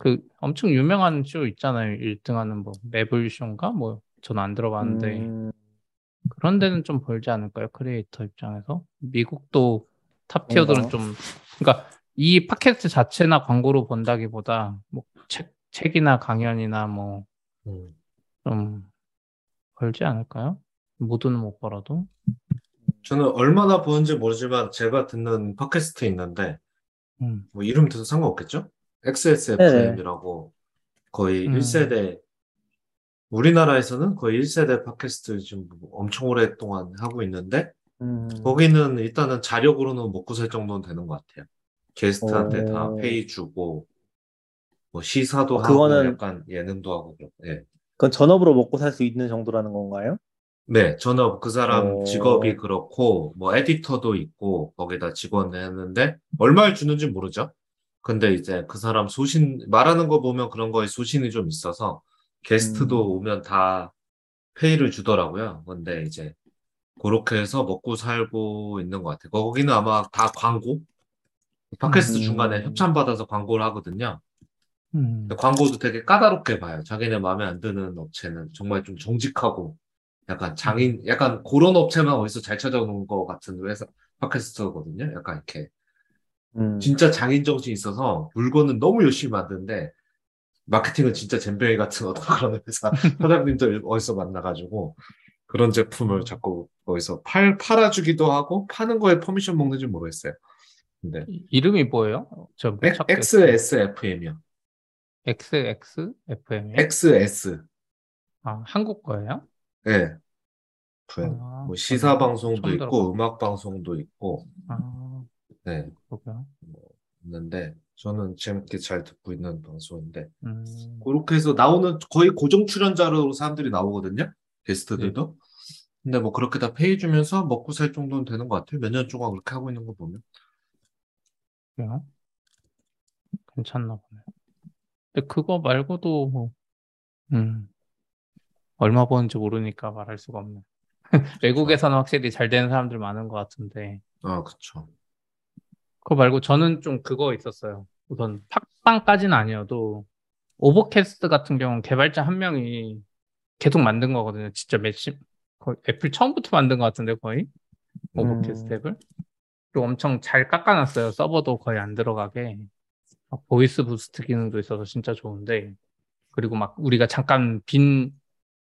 그 엄청 유명한 쇼 있잖아요. 1등 하는 뭐 매불쇼인가? 뭐 저는 안 들어봤는데 음, 그런 데는 좀 벌지 않을까요? 크리에이터 입장에서 미국도 top tier들은 뭔가? 좀 그러니까 이 팟캐스트 자체나 광고로 본다기보다 뭐 책, 책이나 강연이나 뭐 음. 좀 벌지 않을까요? 모두는 못 벌어도 저는 얼마나 보는지 모르지만 제가 듣는 팟캐스트 있는데 음. 뭐 이름 들어도 상관없겠죠? XSFM이라고 거의 음. 1세대 우리나라에서는 거의 1세대 팟캐스트 지금 뭐 엄청 오랫동안 하고 있는데 음, 거기는 일단은 자력으로는 먹고 살 정도는 되는 것 같아요. 게스트한테 다 오. 페이 주고 뭐 시사도 어, 하고 그거는- 약간 예능도 하고 예. 그건 전업으로 먹고 살 수 있는 정도라는 건가요? 네, 전업 그 사람 오. 직업이 그렇고 뭐 에디터도 있고 거기다 직원을 했는데 얼마를 주는지 모르죠. 근데 이제 그 사람 소신 말하는 거 보면 그런 거에 소신이 좀 있어서 게스트도 음. 오면 다 페이를 주더라고요. 근데 이제 그렇게 해서 먹고 살고 있는 것 같아요. 거기는 아마 다 광고 팟캐스트 음. 중간에 협찬 받아서 광고를 하거든요. 음. 광고도 되게 까다롭게 봐요. 자기네 마음에 안 드는 업체는 정말 좀 정직하고 약간 장인, 약간 그런 업체만 어디서 잘 찾아오는 것 같은 회사, 팟캐스트거든요. 약간 이렇게 음, 진짜 장인 정신이 있어서 물건은 너무 열심히 만드는데 마케팅은 진짜 젬병이 같은 어떤 [LAUGHS] 그런 회사 사장님들 어디서 만나가지고 그런 제품을 자꾸 어디서 팔, 팔아주기도 하고 파는 거에 커미션 먹는지 모르겠어요. 근데 이- 이름이 뭐예요? 저 못 찾겠어요. XSFM이요. XXFM이요? XS. 아, 한국 거예요? 예. FM. 아, 뭐 시사 방송도 있고. 음악 방송도 있고 아, 네 그렇구나. 있는데 저는 재밌게 잘 듣고 있는 방송인데 음, 그렇게 해서 나오는 거의 고정 출연자로 사람들이 나오거든요. 게스트들도. 근데 뭐 그렇게 다 페이 주면서 먹고 살 정도는 되는 것 같아요. 몇 년 동안 그렇게 하고 있는 거 보면. 그래요? 괜찮나 보네. 근데 그거 말고도 뭐, 음, 얼마 버는지 모르니까 말할 수가 없네. [LAUGHS] 외국에서는 확실히 잘 되는 사람들 많은 것 같은데. 아, 그쵸. 그거 말고 저는 좀 그거 있었어요. 우선 팟빵까지는 아니어도 Overcast 같은 경우는 개발자 한 명이 계속 만든 거거든요. 진짜 몇십 거의 애플 처음부터 만든 것 같은데 거의 Overcast 음. 앱을 그리고 엄청 잘 깎아놨어요. 서버도 거의 안 들어가게 막 Voice Boost 기능도 있어서 진짜 좋은데 그리고 막 우리가 잠깐 빈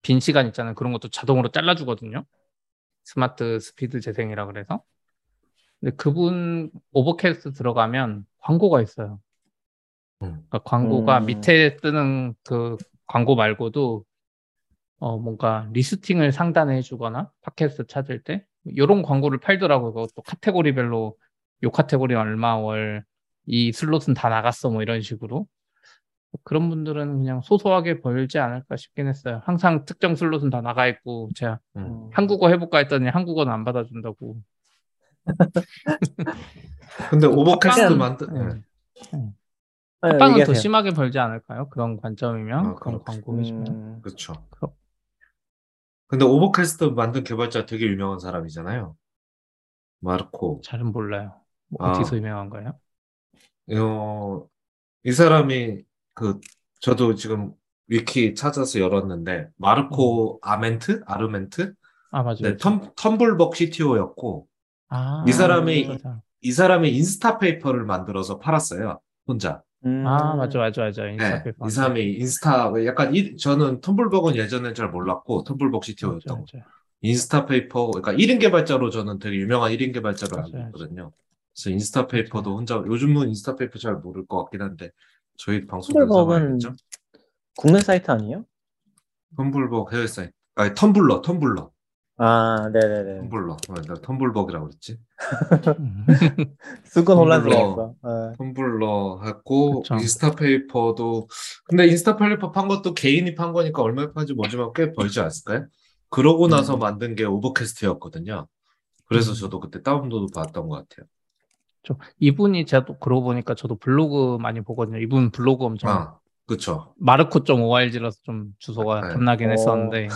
빈 시간 있잖아요. 그런 것도 자동으로 잘라주거든요. Smart Speed 재생이라 그래서 근데 그분 Overcast 들어가면 광고가 있어요. 음. 그러니까 광고가 음. 밑에 뜨는 그 광고 말고도 어 뭔가 listing을 상단에 해주거나 팟캐스트 찾을 때 이런 광고를 팔더라고요. 그것도 카테고리별로 요 카테고리 얼마 월 이 slot은 다 나갔어 뭐 이런 식으로 그런 분들은 그냥 소소하게 벌지 않을까 싶긴 했어요. 항상 특정 slot은 다 나가 있고 제가 음. 한국어 해볼까 했더니 한국어는 안 받아준다고. 근데 오버캐스트 만든, 네. 네. 네, 팟빵은 더. 심하게 벌지 않을까요? 그런 관점이면 아, 그런 그렇죠. 광고 해주면. 음, 그쵸. 그럼. 근데 오버캐스트 만든 개발자 되게 유명한 사람이잖아요. 마르코. 잘은 몰라요. 뭐 아. 어디서 유명한 거예요? 어, 이 사람이 그 저도 지금 위키 찾아서 열었는데 마르코 아멘트? 아르멘트? 아 맞아요. 네, 텀, 텀블벅 CTO였고 아, 이 사람이 그 사람. 이 사람이 Instapaper를 만들어서 팔았어요. 혼자. 음. 아 맞아 맞아 맞아 네, Instapaper 이 사람이 인스타 약간 이, 저는 텀블벅은 예전엔 잘 몰랐고 텀블벅 CTO였던 거. 맞아, 맞아. Instapaper 그러니까 1인 개발자로 저는 되게 유명한 1인 개발자로 알고 맞아요. 있거든요. 그래서 Instapaper도 혼자 요즘은 Instapaper 잘 모를 것 같긴 한데 저희 방송 텀블벅은? 국내 사이트 아니에요? 텀블벅 해외 사이트 아니 Tumblr Tumblr 아, 네네네. Tumblr 어, 내가 텀블벅이라고 그랬지 음. [LAUGHS] 수건 Tumblr. 혼란스러웠어. 어. Tumblr 했고 그쵸. Instapaper도 근데 Instapaper 판 것도 개인이 판 거니까 얼마에 판지 모르지만 꽤 벌지 않았을까요? 그러고 나서 음. 만든 게 Overcast였거든요. 그래서 음. 저도 그때 다운로드 받았던 것 같아요. 저 이분이 제가 또 그러고 보니까 저도 블로그 많이 보거든요. 이분 블로그 엄청 아, 그쵸. Marco.org라서 좀 주소가 네. 탐나긴 어. 했었는데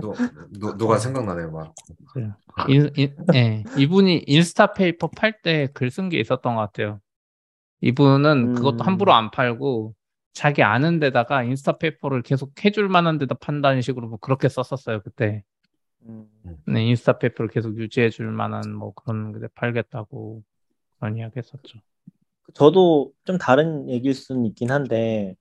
누, 누, 누가 생각나네요, 마르코. 인, 인- 예, 이분이 Instapaper 팔 때 글 쓴 게 있었던 것 같아요. 이분은 음. 그것도 함부로 안 팔고 자기 아는 데다가 Instapaper를 계속 해줄 만한 데다 판다는 식으로 뭐 그렇게 썼었어요 그때. 음. 네, Instapaper를 계속 유지해 줄 만한 뭐 그런 데 팔겠다고 그런 이야기 했었죠. 저도 좀 다른 얘기일 수는 있긴 한데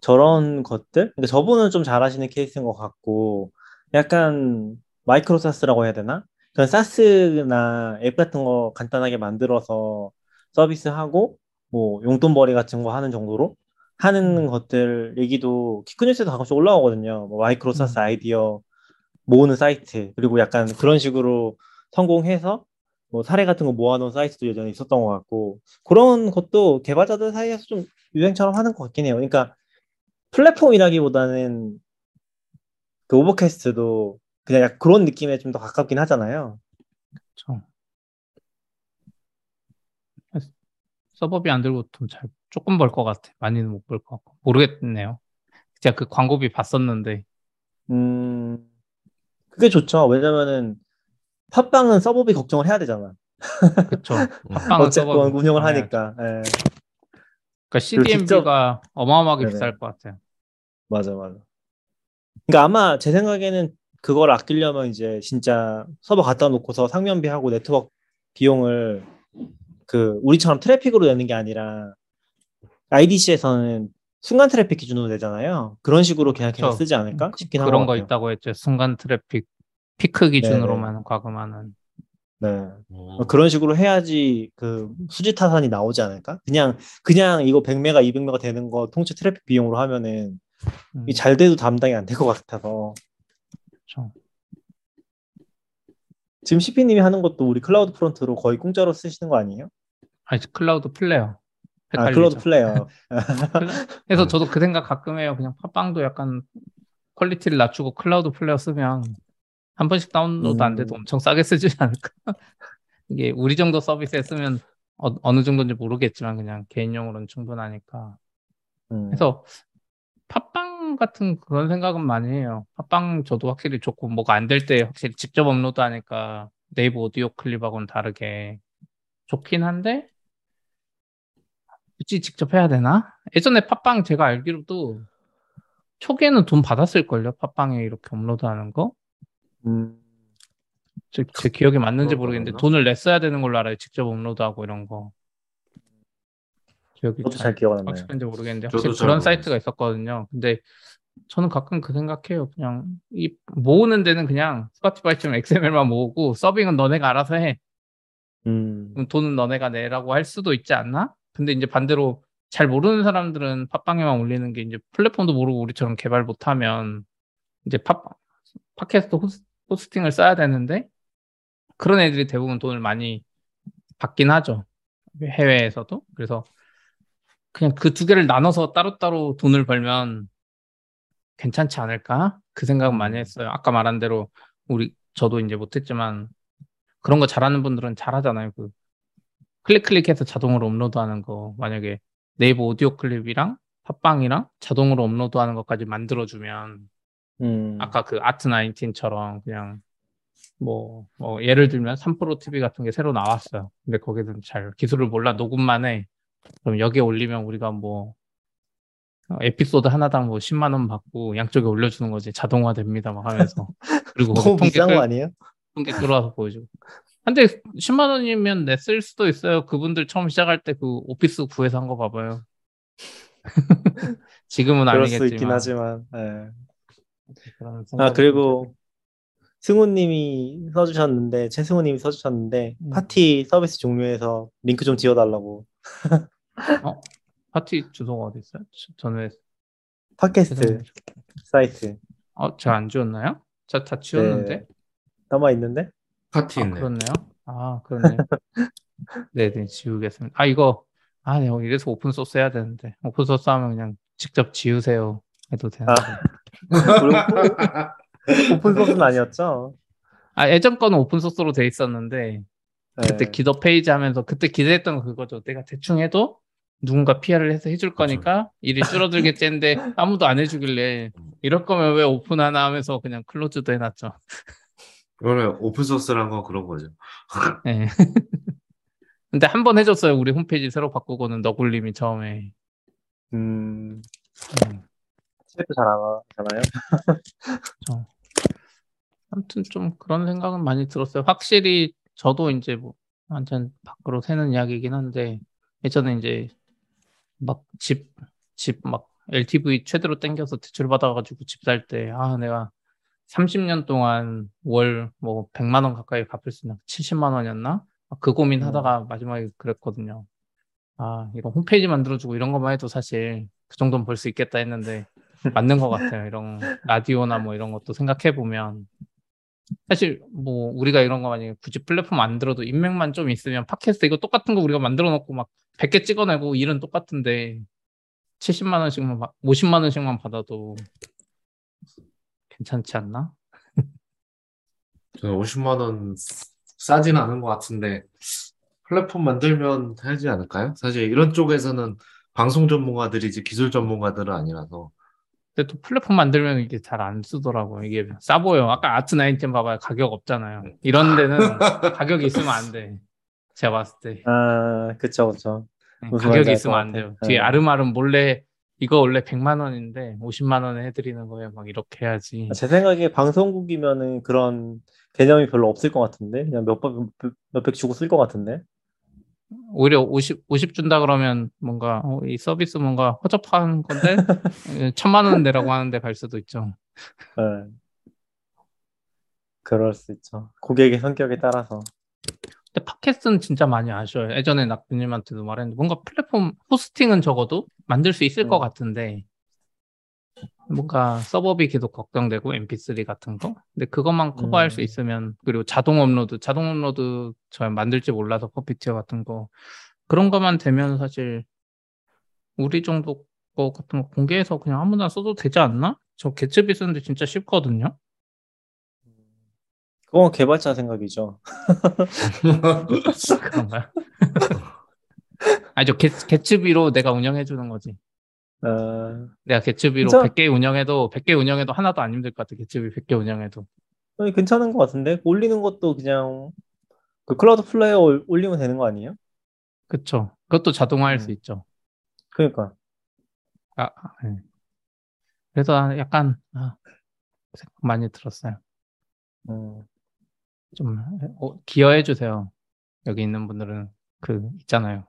저런 것들, 그러니까 저분은 좀 잘하시는 케이스인 것 같고 약간 micro SaaS라고 해야 되나? 그런 SaaS나 앱 같은 거 간단하게 만들어서 서비스하고 뭐 용돈벌이 같은 거 하는 정도로 하는 것들 얘기도 긱뉴스에도 가끔씩 올라오거든요. 뭐 micro SaaS 음. 아이디어 모으는 사이트 그리고 약간 그런 식으로 성공해서 뭐 사례 같은 거 모아놓은 사이트도 예전에 있었던 것 같고 그런 것도 개발자들 사이에서 좀 유행처럼 하는 것 같긴 해요. 그러니까 플랫폼이라기보다는 그 오버캐스트도 그냥 약간 그런 느낌에 좀 더 가깝긴 하잖아요. 그렇죠. 서버비 안 들고 좀 잘 조금 벌 것 같아. 많이는 못 벌 것 같고 모르겠네요. 제가 그 광고비 봤었는데 음, 그게 좋죠. 왜냐면은 팟빵은 서버비 걱정을 해야 되잖아. 그쵸. 음. [LAUGHS] 팟빵은 어쨌건 서버비 운영을 걱정해야죠. 하니까. 예, 그러니까 CDN비가 어마어마하게 네네. 비쌀 것 같아요. 맞아, 맞아. 그러니까 아마 제 생각에는 그걸 아끼려면 이제 진짜 서버 갖다 놓고서 상면비하고 네트워크 비용을 그 우리처럼 트래픽으로 내는 게 아니라 IDC에서는 순간 트래픽 기준으로 내잖아요. 그런 식으로 그냥 그냥. 쓰지 않을까 싶긴 그런 한것 거 같아요. 있다고 했죠. 순간 트래픽 피크 기준으로만 과금하는. 네. 음. 어, 그런 식으로 해야지 그 수지 타산이 나오지 않을까? 그냥 그냥 이거 100메가, 200메가 되는 거 통째 트래픽 비용으로 하면은 음, 이 잘 돼도 감당이 안 될 것 같아서. 지금 CP님이 하는 것도 우리 CloudFront로 거의 공짜로 쓰시는 거 아니에요? 아니 Cloudflare. 아, 헷갈리죠. Cloudflare. 그래서 저도 그 생각 가끔 해요. 그냥 팟빵도 약간 quality를 낮추고 Cloudflare 쓰면 한 번씩 다운로드 안 돼도 음. 엄청 싸게 쓰지 않을까? [LAUGHS] 이게 우리 정도 서비스에 쓰면 어, 어느 정도인지 모르겠지만 그냥 개인용으로는 충분하니까. 음. 그래서 팟빵 같은 그런 생각은 많이 해요. 팟빵 저도 확실히 좋고 뭐가 안 될 때 확실히 직접 업로드하니까 네이버 오디오 클립하고는 다르게 좋긴 한데 굳이 직접 해야 되나? 예전에 팟빵 제가 알기로도 초기에는 돈 받았을걸요. 팟빵에 이렇게 업로드하는 거. 음. 제, 제 기억이 맞는지 모르겠는데 거였나? 돈을 냈어야 되는 걸로 알아요. 직접 업로드하고 이런 거. 기억이 저도 잘 기억 안 나요. 확실한지 모르겠는데 확실히 잘 그런 모르겠어요. 사이트가 있었거든요. 근데 저는 가끔 그 생각해요. 그냥 이 모으는 데는 그냥 스포티파이처럼 XML만 모으고 서빙은 너네가 알아서 해. 음. 돈은 너네가 내라고 할 수도 있지 않나? 근데 이제 반대로 잘 모르는 사람들은 팟빵에만 올리는 게 이제 플랫폼도 모르고 우리처럼 개발 못하면 이제 팟 팟캐스트 호스, 호스팅을 써야 되는데 그런 애들이 대부분 돈을 많이 받긴 하죠. 해외에서도. 그래서 그냥 그 두 개를 나눠서 따로따로 돈을 벌면 괜찮지 않을까? 그 생각은 많이 했어요. 아까 말한 대로 우리 저도 이제 못했지만 그런 거 잘하는 분들은 잘하잖아요. 그 클릭 클릭해서 자동으로 업로드하는 거 만약에 네이버 오디오 클립이랑 팟빵이랑 자동으로 업로드하는 것까지 만들어주면 음. 아까 그 아트 19처럼 그냥 뭐, 뭐 예를 들면 3프로 TV 같은 게 새로 나왔어요. 근데 거기는 잘 기술을 몰라 녹음만 해. 그럼 여기에 올리면 우리가 뭐 어, 에피소드 하나당 뭐 10만 원 받고 양쪽에 올려주는 거지 자동화 됩니다 막 하면서 [LAUGHS] 그리고 너무 비싼 끌- 거 아니에요? 통계 끌어와서 보여주고. 근데 10만 원이면 냈을 수도 있어요. 그분들 처음 시작할 때 그 오피스 구해서 한 거 봐봐요. [LAUGHS] 지금은 그럴 아니겠지만. 수 있긴 하지만. 예. 아 그리고 승우님이 써주셨는데 최승우님이 써주셨는데 음. 파티 서비스 종료해서 링크 좀 지워달라고 어? 파티 주소가 어디 있어요? 저- 저는 팟캐스트 사이트 어, 제가 안 지웠나요? 저 다 지웠는데. 네. 남아 있는데 팟티 아, 있네. 그렇네요. 아, 그렇네요. [LAUGHS] 네, 네, 지우겠습니다. 아, 이거 아, 네, 이래서 open source 해야 되는데. open source 하면 그냥 직접 지우세요. 해도 되는데. [LAUGHS] open source는 아니었죠? 아, 예전 거는 open source로 돼 있었는데 그때 네. GitHub Page 하면서 그때 기대했던 거 그거죠. 내가 대충 해도 누군가 PR을 해서 해줄 거니까 일이 줄어들겠지 했는데 아무도 안 해주길래 이럴 거면 왜 오픈 하나 하면서 그냥 closed로 해놨죠. 원래 open source란 건 그런 거죠. 예. [LAUGHS] 근데 한 번 해줬어요. 우리 홈페이지 새로 바꾸고는 너굴님이 처음에. 음, 음, chat도 잘 안 하잖아요. [LAUGHS] 저. 아무튼 좀 그런 생각은 많이 들었어요. 확실히 저도 이제 뭐 완전 밖으로 새는 이야기이긴 한데 예전에 이제 막 집, 집 막 LTV 최대로 땡겨서 대출 받아가지고 집 살 때, 아, 내가 30년 동안 월 뭐 100만 원 가까이 갚을 수 있나? 70만 원이었나? 막그 고민 하다가 마지막에 그랬거든요. 아, 이런 홈페이지 만들어주고 이런 것만 해도 사실 그 정도는 벌 수 있겠다 했는데 맞는 것 같아요. 이런 라디오나 뭐 이런 것도 생각해 보면 사실 뭐 우리가 이런 거 만약에 굳이 플랫폼 만들어도 인맥만 좀 있으면 팟캐스트 이거 똑같은 거 우리가 만들어 놓고 막 100개 찍어내고 일은 똑같은데 70만 원씩만 받- 50만 원씩만 받아도 괜찮지 않나? 저는 50만 원 싸진 않은 것 같은데 플랫폼 만들면 하지 않을까요? 사실 이런 쪽에서는 방송 전문가들이지 기술 전문가들은 아니라서 근데 또 플랫폼 만들면 이게 잘 안 쓰더라고요. 이게 싸 보여. 아까 아트 나인텐 봐봐요. 가격 없잖아요. 이런 데는 [LAUGHS] 가격이 있으면 안 돼. 제가 봤을 때. 아, 그쵸, 그쵸. 네, 가격이 있으면 안. 돼요. 뒤에 네. 아름아름 몰래 이거 원래 100만 원인데 50만 원에 해드리는 거예요. 막 이렇게 해야지. 제 생각에 방송국이면은 그런 개념이 별로 없을 것 같은데 그냥 몇백 몇백 주고 쓸 것 같은데 오히려 50, 50 준다 그러면 뭔가 어, 이 서비스 뭔가 허접한 건데 [LAUGHS] 예, 천만 원 내라고 하는데 갈 수도 있죠. 네. 그럴 수 있죠 고객의 성격에 따라서 근데 팟캐스트는 진짜 많이 아쉬워요. 예전에 낙부님한테도 말했는데 뭔가 플랫폼 hosting은 적어도 만들 수 있을 음. 것 같은데 뭔가 서버비 계속 걱정되고 mp3 같은 거. 근데 그것만 커버할 수 음. 있으면 그리고 자동 업로드, 자동 업로드 저 만들지 몰라서 Puppeteer 같은 거 그런 것만 되면 사실 우리 정도 거 같은 거 공개해서 그냥 아무나 써도 되지 않나? 저 개츠비 쓰는데 진짜 쉽거든요. 그건 개발자 생각이죠. [LAUGHS] 그런가요? [LAUGHS] 아니 저 개, 개츠비로 내가 운영해 주는 거지. 어, 내가 개츠비로 진짜? 100개 운영해도 100개 운영해도 하나도 안 힘들 것 같아. 개츠비 100개 운영해도. 아니, 괜찮은 것 같은데 올리는 것도 그냥 그 클라우드 플레이어 올- 올리면 되는 거 아니에요? 그쵸. 그것도 자동화할 수 음. 있죠. 그러니까 아, 아, 예. 그래서 약간 아, 생각 많이 들었어요. 음, 좀 어, 기여해 주세요. 여기 있는 분들은 그 있잖아요.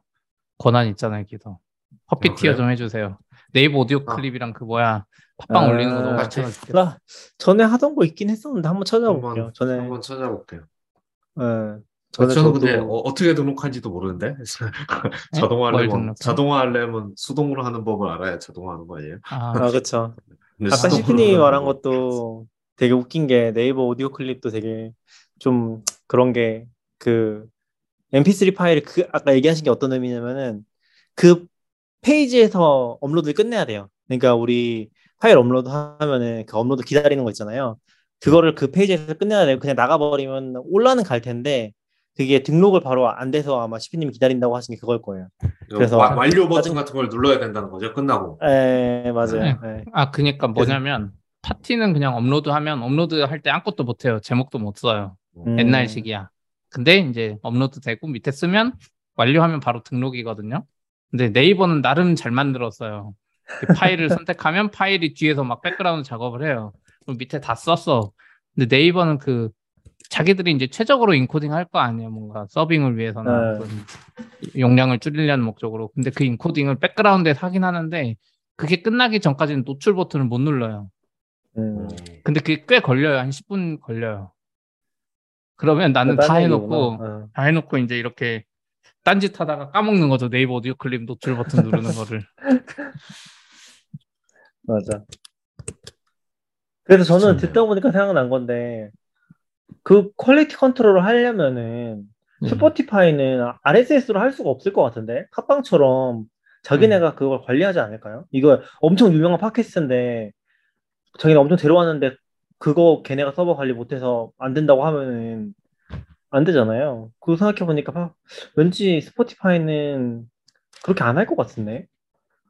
권한 있잖아요, 기도. 퍼피티어 그래요? 좀 해주세요. 네이버 오디오 아. 클립이랑 그 뭐야 팟빵 아, 올리는 거 너무 아, 귀찮아 죽겠어. 나 전에 하던 거 있긴 했었는데 한번 찾아볼게요. 한번 전에 한번 찾아볼게요. 예, 전에 저는 저도 근데 어, 떻게 등록한지도 모르는데 [LAUGHS] 자동화 뭘 하려면 등록해? 자동화 하려면 수동으로 하는 법을 알아야 자동화 하는 거 아니에요? 아, 아 그렇죠. 아까 하는 말한 법. 것도 되게 웃긴 게 네이버 오디오 클립도 되게 좀 그런 게 그 mp3 파일을 그 아까 얘기하신 게 어떤 의미냐면은 그 페이지에서 업로드를 끝내야 돼요. 그러니까 우리 파일 업로드 하면은 그 업로드 기다리는 거 있잖아요. 그거를 그 페이지에서 끝내야 되고 그냥 나가버리면 올라는 갈 텐데 그게 등록을 바로 안 돼서 아마 CP님이 기다린다고 하신 게 그걸 거예요. 그래서 와- 완료 버튼 같은 걸 눌러야 된다는 거죠. 끝나고. 에 맞아요. 네. 예. 아 그니까 뭐냐면 팟티는 그냥 업로드하면 업로드 할 때 아무것도 못 해요. 제목도 못 써요. 음. 옛날식이야. 근데 이제 업로드 되고 밑에 쓰면 완료하면 바로 등록이거든요. 근데 네이버는 나름 잘 만들었어요. 그 파일을 [LAUGHS] 선택하면 파일이 뒤에서 막 background 작업을 해요. 그럼 밑에 다 썼어. 근데 네이버는 그 자기들이 이제 최적으로 인코딩 할 거 아니에요. 뭔가 serving을 위해서나 네. 용량을 줄이려는 목적으로. 근데 그 encoding을 background에 하긴 하는데 그게 끝나기 전까지는 노출 버튼을 못 눌러요. 음. 근데 그게 꽤 걸려요. 한 10분 걸려요. 그러면 나는 다딴 해놓고. 어. 다 해놓고 이제 이렇게 딴짓 하다가 까먹는 거죠. 네이버 오디오 클립 노출 버튼 누르는 거를. [LAUGHS] 맞아. 그래서 저는. 듣다 보니까 생각난 건데 그 quality control을 하려면은 네. 스포티파이는 RSS로 할 수가 없을 것 같은데 팟빵처럼 자기네가 그걸 관리하지 않을까요? 이거 엄청 유명한 팟캐스트인데 자기네 엄청 데려왔는데 그거 걔네가 서버 관리 못해서 안 된다고 하면은 안 되잖아요. 그거 생각해 보니까 왠지 스포티파이는 그렇게 안 할 것 같은데.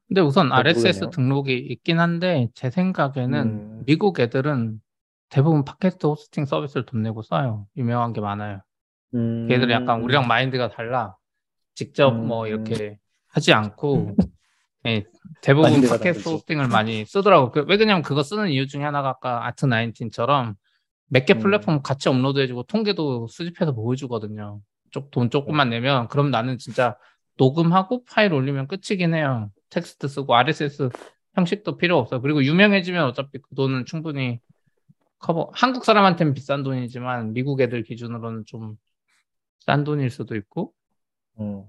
근데 우선 잘 RSS 모르겠네요. 등록이 있긴 한데 제 생각에는 음. 미국 애들은 대부분 팟캐스트 호스팅 서비스를 돈 내고 써요. 유명한 게 많아요. 음, 걔들은 약간 우리랑 마인드가 달라. 직접 뭐 음. 이렇게 하지 않고 [LAUGHS] 예, 대부분 팟캐스트 다르지. 호스팅을 많이 쓰더라고. 그- 왜 그냐면 그거 쓰는 이유 중에 하나가 아까 아트 19처럼 몇개 음. 플랫폼 같이 업로드해주고 통계도 수집해서 보여주거든요. 쪽, 돈 조금만 네. 내면 그럼 나는 진짜 녹음하고 파일 올리면 끝이긴 해요. 텍스트 쓰고 RSS 형식도 필요 없어요. 그리고 유명해지면 어차피 그 돈은 충분히 커버. 한국 사람한테는 비싼 돈이지만 미국 애들 기준으로는 좀 싼 돈일 수도 있고 음.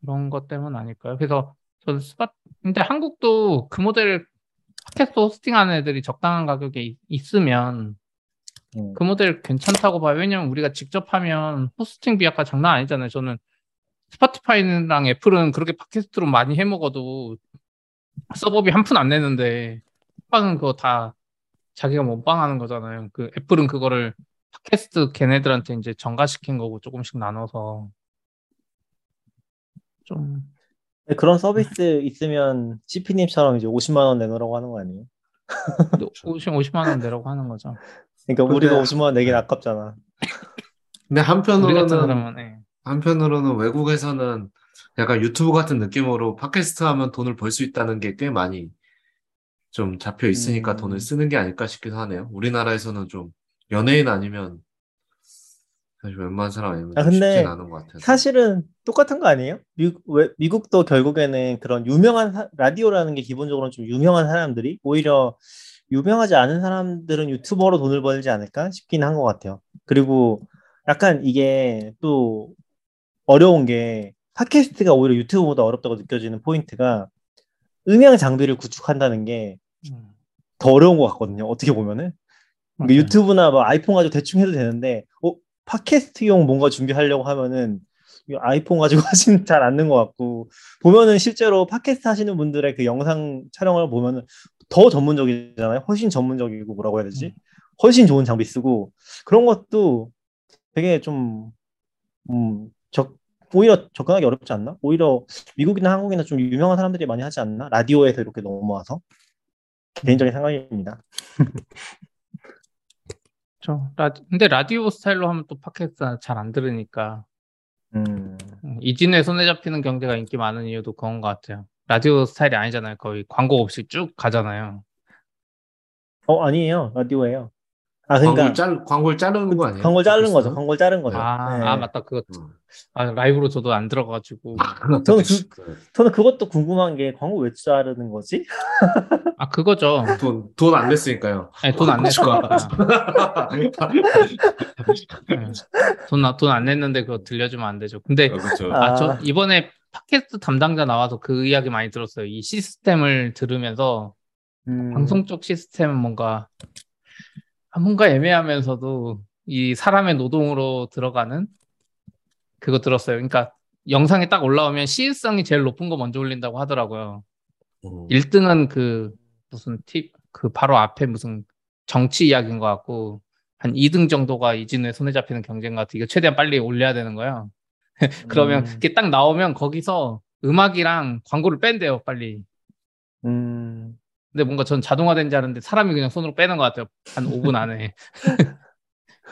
그런 것 때문 아닐까요? 그래서 저는 스팟 근데 한국도 그 모델 팟캐스트 hosting하는 애들이 적당한 가격에 있- 있으면 음. 그 모델 괜찮다고 봐요. 왜냐면 우리가 직접 하면 hosting비 아까 장난 아니잖아요. 저는 스포티파이랑 애플은 그렇게 팟캐스트로 많이 해 먹어도 서버비 한 푼 안 내는데 팟빵은 그거 다 자기가 몸빵하는 거잖아요. 그 애플은 그거를 팟캐스트 걔네들한테 이제 전가시킨 거고 조금씩 나눠서 좀 그런 서비스 있으면 CP님처럼 이제 50만 원 내놓으라고 하는 거 아니에요? 50, 50만 원 내라고 하는 거죠. 그러니까 근데- 우리가 50만 원 내긴 아깝잖아. 근데 한편으로는 예. 한편으로는 외국에서는 약간 유튜브 같은 느낌으로 팟캐스트 하면 돈을 벌 수 있다는 게 꽤 많이 좀 잡혀 있으니까 음. 돈을 쓰는 게 아닐까 싶기도 하네요. 우리나라에서는 좀 연예인 아니면 사실 웬만한 사람 아니면 아, 쉽진 않은 것 같아서. 사실은 똑같은 거 아니에요? 미국, 왜, 미국도 결국에는 그런 유명한 사- 라디오라는 게 기본적으로 좀 유명한 사람들이 오히려 유명하지 않은 사람들은 유튜버로 돈을 벌지 않을까 싶긴 한 것 같아요. 그리고 약간 이게 또 어려운 게 팟캐스트가 오히려 유튜브보다 어렵다고 느껴지는 포인트가 음향 장비를 구축한다는 게 음. 더 어려운 것 같거든요. 어떻게 보면은. 그러니까. 유튜브나 뭐 아이폰 가지고 대충 해도 되는데, 어, 팟캐스트용 뭔가 준비하려고 하면은 이 아이폰 가지고 [LAUGHS] 하시면 잘 않는 것 같고, 보면은 실제로 팟캐스트 하시는 분들의 그 영상 촬영을 보면은 더 전문적이잖아요. 훨씬 전문적이고 뭐라고 해야 되지? 훨씬 좋은 장비 쓰고, 그런 것도 되게 좀, 음, 적, 오히려 접근하기 어렵지 않나? 오히려 미국이나 한국이나 좀 유명한 사람들이 많이 하지 않나? 라디오에서 이렇게 넘어와서. 개인적인 생각입니다. [LAUGHS] 그렇죠. 라, 근데 라디오 스타일로 하면 또 팟캐스트 잘 안 들으니까 음, 음, 이진우의 손에 잡히는 경제가 인기 많은 이유도 그런 것 같아요. 라디오 스타일이 아니잖아요. 거의 광고 없이 쭉 가잖아요. 어, 아니에요. 라디오예요. 아, 그러니까 광고를 짤 광고를 자르는 거 아니에요? 광고를 자른 거죠. 광고를 자른 거죠. 아, 네. 아 맞다. 그거 음. 아, 라이브로 저도 안 들어가지고 저는 그, 저는 그것도 궁금한 게 광고 왜 자르는 거지? [LAUGHS] 아 그거죠. 돈 돈 안 냈으니까요. 돈안 냈으니까. [LAUGHS] 돈돈 안 냈는데 그거 들려주면 안 되죠. 근데 그렇죠. 아. 아, 저 이번에 팟캐스트 담당자 나와서 그 이야기 많이 들었어요. 이 시스템을 들으면서 음, 방송 쪽 시스템은 뭔가 아, 뭔가 애매하면서도 이 사람의 노동으로 들어가는 그거 들었어요. 그러니까 영상이 딱 올라오면 시의성이 제일 높은 거 먼저 올린다고 하더라고요. 음. 1등은 그 무슨 팁, 그 바로 앞에 무슨 정치 이야기인 것 같고 한 2등 정도가 이진우의 손에 잡히는 경쟁 같아. 이거 최대한 빨리 올려야 되는 거예요. [LAUGHS] 그러면 음, 그게 딱 나오면 거기서 음악이랑 광고를 뺀대요, 빨리. 음, 근데 뭔가 전 자동화된 줄 알았는데 사람이 그냥 손으로 빼는 것 같아요. 한 5분 안에. [LAUGHS]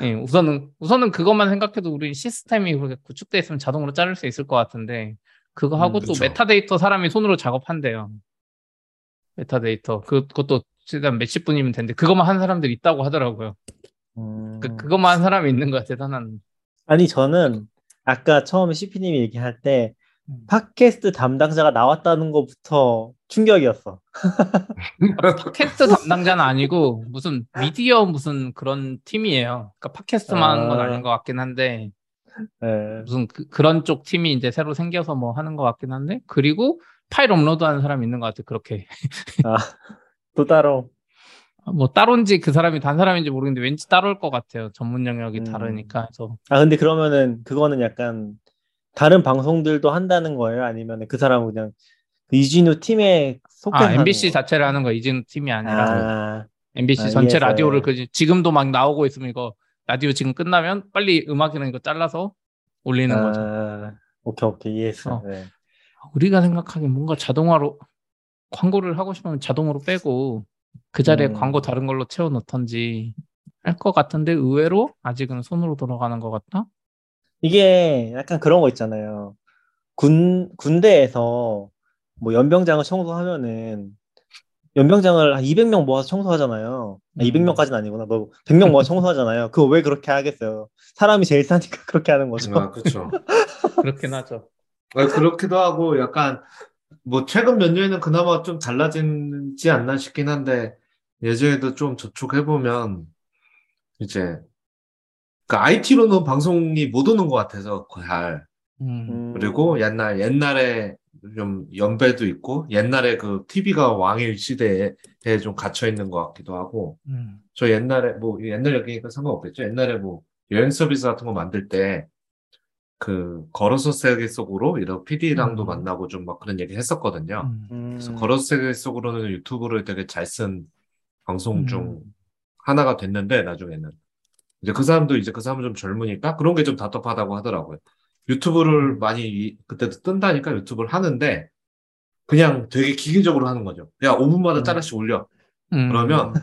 예, 우선은, 우선은 그것만 생각해도 우리 시스템이 그렇게 구축돼 있으면 자동으로 자를 수 있을 것 같은데, 그거 하고 음, 또. 메타데이터 사람이 손으로 작업한대요. 메타데이터. 그, 그것도 최대한 몇십 분이면 되는데, 그것만 한 사람들이 있다고 하더라고요. 음. 그, 그것만 한 사람이 있는 거야, 대단한. 아니 저는 아까 처음에 CP님이 얘기할 때 음. 팟캐스트 담당자가 나왔다는 것부터 충격이었어. [LAUGHS] 팟캐스트 담당자는 아니고, 무슨 미디어 무슨 그런 팀이에요. 그러니까 팟캐스트만 하는 건 아. 아닌 것 같긴 한데, 네. 무슨 그, 런쪽 팀이 이제 새로 생겨서 뭐 하는 것 같긴 한데 그리고 파일 업로드 하는 사람이 있는 것 같아 그렇게 아, 또 따로. 뭐 따로인지 그 사람이 단 사람인지 모르겠는데 왠지 따로일 것 같아요 전문 영역이 음. 다르니까 해서 아 근데 그러면은 그거는 약간 다른 방송들도 한다는 거예요? 아니면 그 사람은 그냥 그 이진우 팀에 속해서 아 MBC 거예요? 자체를 하는 거 이진우 팀이 아니라 아, MBC 아, 전체 이해했어요. 라디오를 그 지금도 막 나오고 있으면 이거 라디오 지금 끝나면 빨리 음악이랑 이거 잘라서 올리는 거죠 아, 오케이 오케이 이해했어. 어. 네. 우리가 생각하기엔 뭔가 자동화로 광고를 하고 싶으면 자동으로 빼고 그 자리에 음. 광고 다른 걸로 채워 넣던지 할 것 같은데 의외로 아직은 손으로 돌아가는 것 같다? 이게 약간 그런 거 있잖아요. 군 군대에서 뭐 연병장을 청소하면은 연병장을 한 200명 모아서 청소하잖아요. 아, 음. 200명까지는 아니구나. 뭐 100명 모아서 청소하잖아요. 그거 왜 그렇게 하겠어요? 사람이 제일 싸니까 [LAUGHS] 그렇게 하는 거죠. 아, 그렇죠. 그렇긴 하죠. 아, 그렇기도 하고 약간 뭐 최근 몇 년에는 그나마 좀 달라지지 않나 싶긴 한데 예전에도 좀 저축해 보면 이제 그 IT로는 방송이 못 오는 것 같아서 잘 음. 음, 그리고 옛날 옛날에 좀 연배도 있고 옛날에 그 TV가 왕일 시대에 좀 갇혀 있는 것 같기도 하고 음. 저 옛날에 뭐 옛날 얘기니까 상관없겠죠. 옛날에 뭐 여행 서비스 같은 거 만들 때 그 걸어서 세계 속으로 이런 PD랑도 음. 만나고 좀 막 그런 얘기 했었거든요. 음. 음, 그래서 걸어서 세계 속으로는 유튜브를 되게 잘 쓴 방송 중 음. 하나가 됐는데 나중에는 이제 그 사람도 이제 그 사람은 좀 젊으니까 그런 게 좀 답답하다고 하더라고요. 유튜브를 많이 이- 그때도 뜬다니까 유튜브를 하는데 그냥 되게 기계적으로 하는 거죠. 야 5분마다 음. 짜라씩 올려. 음. 그러면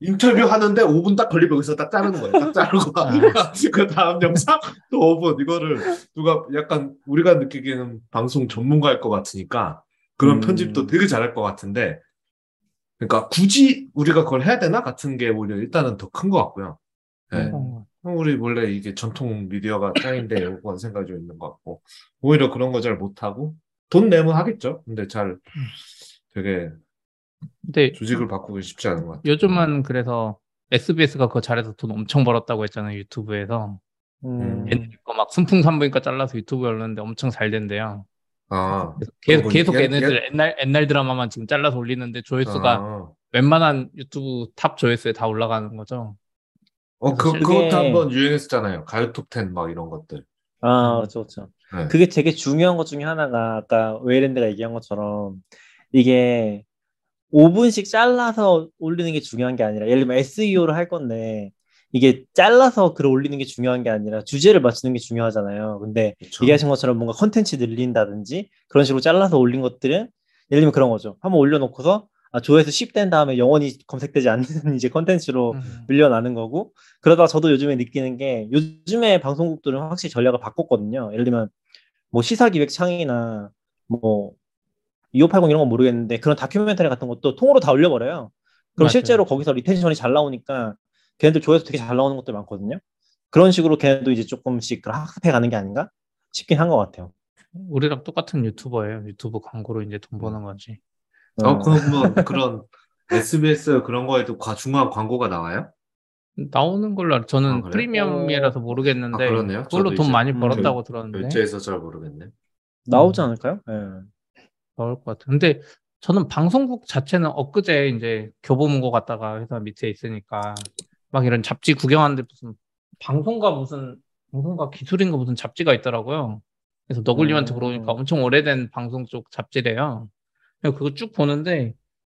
인터뷰 하는데 5분 딱 걸리면 여기서 딱 자르는 거예요. 딱 자르고 아. [LAUGHS] 그 다음 영상 또 5분 이거를 누가 약간 우리가 느끼기에는 방송 전문가일 것 같으니까 그런 음. 편집도 되게 잘할 것 같은데 그러니까 굳이 우리가 그걸 해야 되나 같은 게 오히려 일단은 더 큰 것 같고요. 네. 어. 우리 원래 이게 전통 미디어가 짱인데 요건 생각이 좀 있는 것 같고 오히려 그런 거 잘 못하고 돈 내면 하겠죠. 근데 잘 되게 근데 조직을 바꾸기 쉽지 않은 것 같아요. 요즘은 그래서 SBS가 그거 잘해서 돈 엄청 벌었다고 했잖아요 유튜브에서 음, 옛날 거막 순풍산부인과 잘라서 유튜브에 올렸는데 엄청 잘 된대요. 아, 계속 뭐 계속 옛- 얘네들 옛 날 옛날 드라마만 지금 잘라서 올리는데 조회수가 아, 웬만한 유튜브 top 조회수에 다 올라가는 거죠. 어, 그, 그게- 그것도 한번 유행했었잖아요. 가요 톱10 막 이런 것들. 아, 그렇죠, 그렇죠. 네. 그게 되게 중요한 것 중에 하나가 아까 웨이랜드가 얘기한 것처럼 이게 5분씩 잘라서 올리는 게 중요한 게 아니라 예를 들면 SEO를 할 건데 이게 잘라서 글을 올리는 게 중요한 게 아니라 주제를 맞추는 게 중요하잖아요. 근데 그쵸? 얘기하신 것처럼 뭔가 컨텐츠 늘린다든지 그런 식으로 잘라서 올린 것들은 예를 들면 그런 거죠. 한번 올려놓고서 아, 조회수 10된 다음에 영원히 검색되지 않는 [LAUGHS] 이제 컨텐츠로 음. 밀려나는 거고 그러다가 저도 요즘에 느끼는 게 요즘에 방송국들은 확실히 전략을 바꿨거든요. 예를 들면 뭐 시사 기획 창이나 뭐 2580 이런 건 모르겠는데 그런 다큐멘터리 같은 것도 통으로 다 올려버려요. 그럼 맞아요. 실제로 거기서 retention이 잘 나오니까 걔네들 조회수 되게 잘 나오는 것들 많거든요. 그런 식으로 걔네도 이제 조금씩 그런 학습해 가는 게 아닌가 싶긴 한 것 같아요. 우리랑 똑같은 유튜버예요. 유튜브 광고로 이제 돈 버는 거지. 어, 그러면 그런 SBS 그런 거에도 과- 중요한 광고가 나와요? 나오는 걸로 알아. 저는 아? 프리미엄이라서 모르겠는데 아. 그걸로 돈 많이 음, 벌었다고 들었는데 결제해서 잘 모르겠네. 나오지 않을까요? 예. 나올 것 같아. 근데 저는 방송국 자체는 엊그제 이제 교보문고 갔다가 회사 밑에 있으니까 막 이런 잡지 구경하는데 무슨 방송가 무슨 방송가 기술인가 무슨 잡지가 있더라고요. 그래서 너굴님한테 음. 물어보니까 엄청 오래된 방송 쪽 잡지래요. 그거 쭉 보는데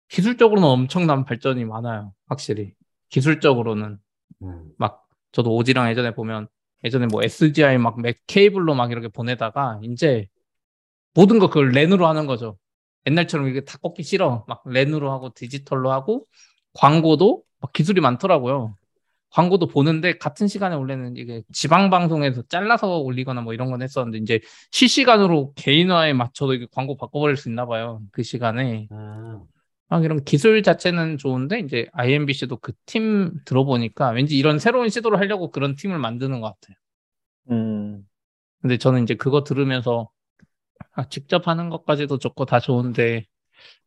기술적으로는 엄청난 발전이 많아요. 확실히 기술적으로는 음. 막 저도 오지랑 예전에 보면 예전에 뭐 SGI 막맥 케이블로 막 이렇게 보내다가 이제 모든 거 그걸 랜으로 하는 거죠. 옛날처럼 이게 다 꺾기 싫어. 막 랜으로 하고 디지털로 하고 광고도 막 기술이 많더라고요. 광고도 보는데 같은 시간에 원래는 이게 지방 방송에서 잘라서 올리거나 뭐 이런 건 했었는데 이제 실시간으로 개인화에 맞춰서 이게 광고 바꿔버릴 수 있나 봐요. 그 시간에. 음. 막 이런 기술 자체는 좋은데 이제 IMBC도 그 팀 들어보니까 왠지 이런 새로운 시도를 하려고 그런 팀을 만드는 것 같아요. 음. 근데 저는 이제 그거 들으면서 아, 직접 하는 것까지도 좋고 다 좋은데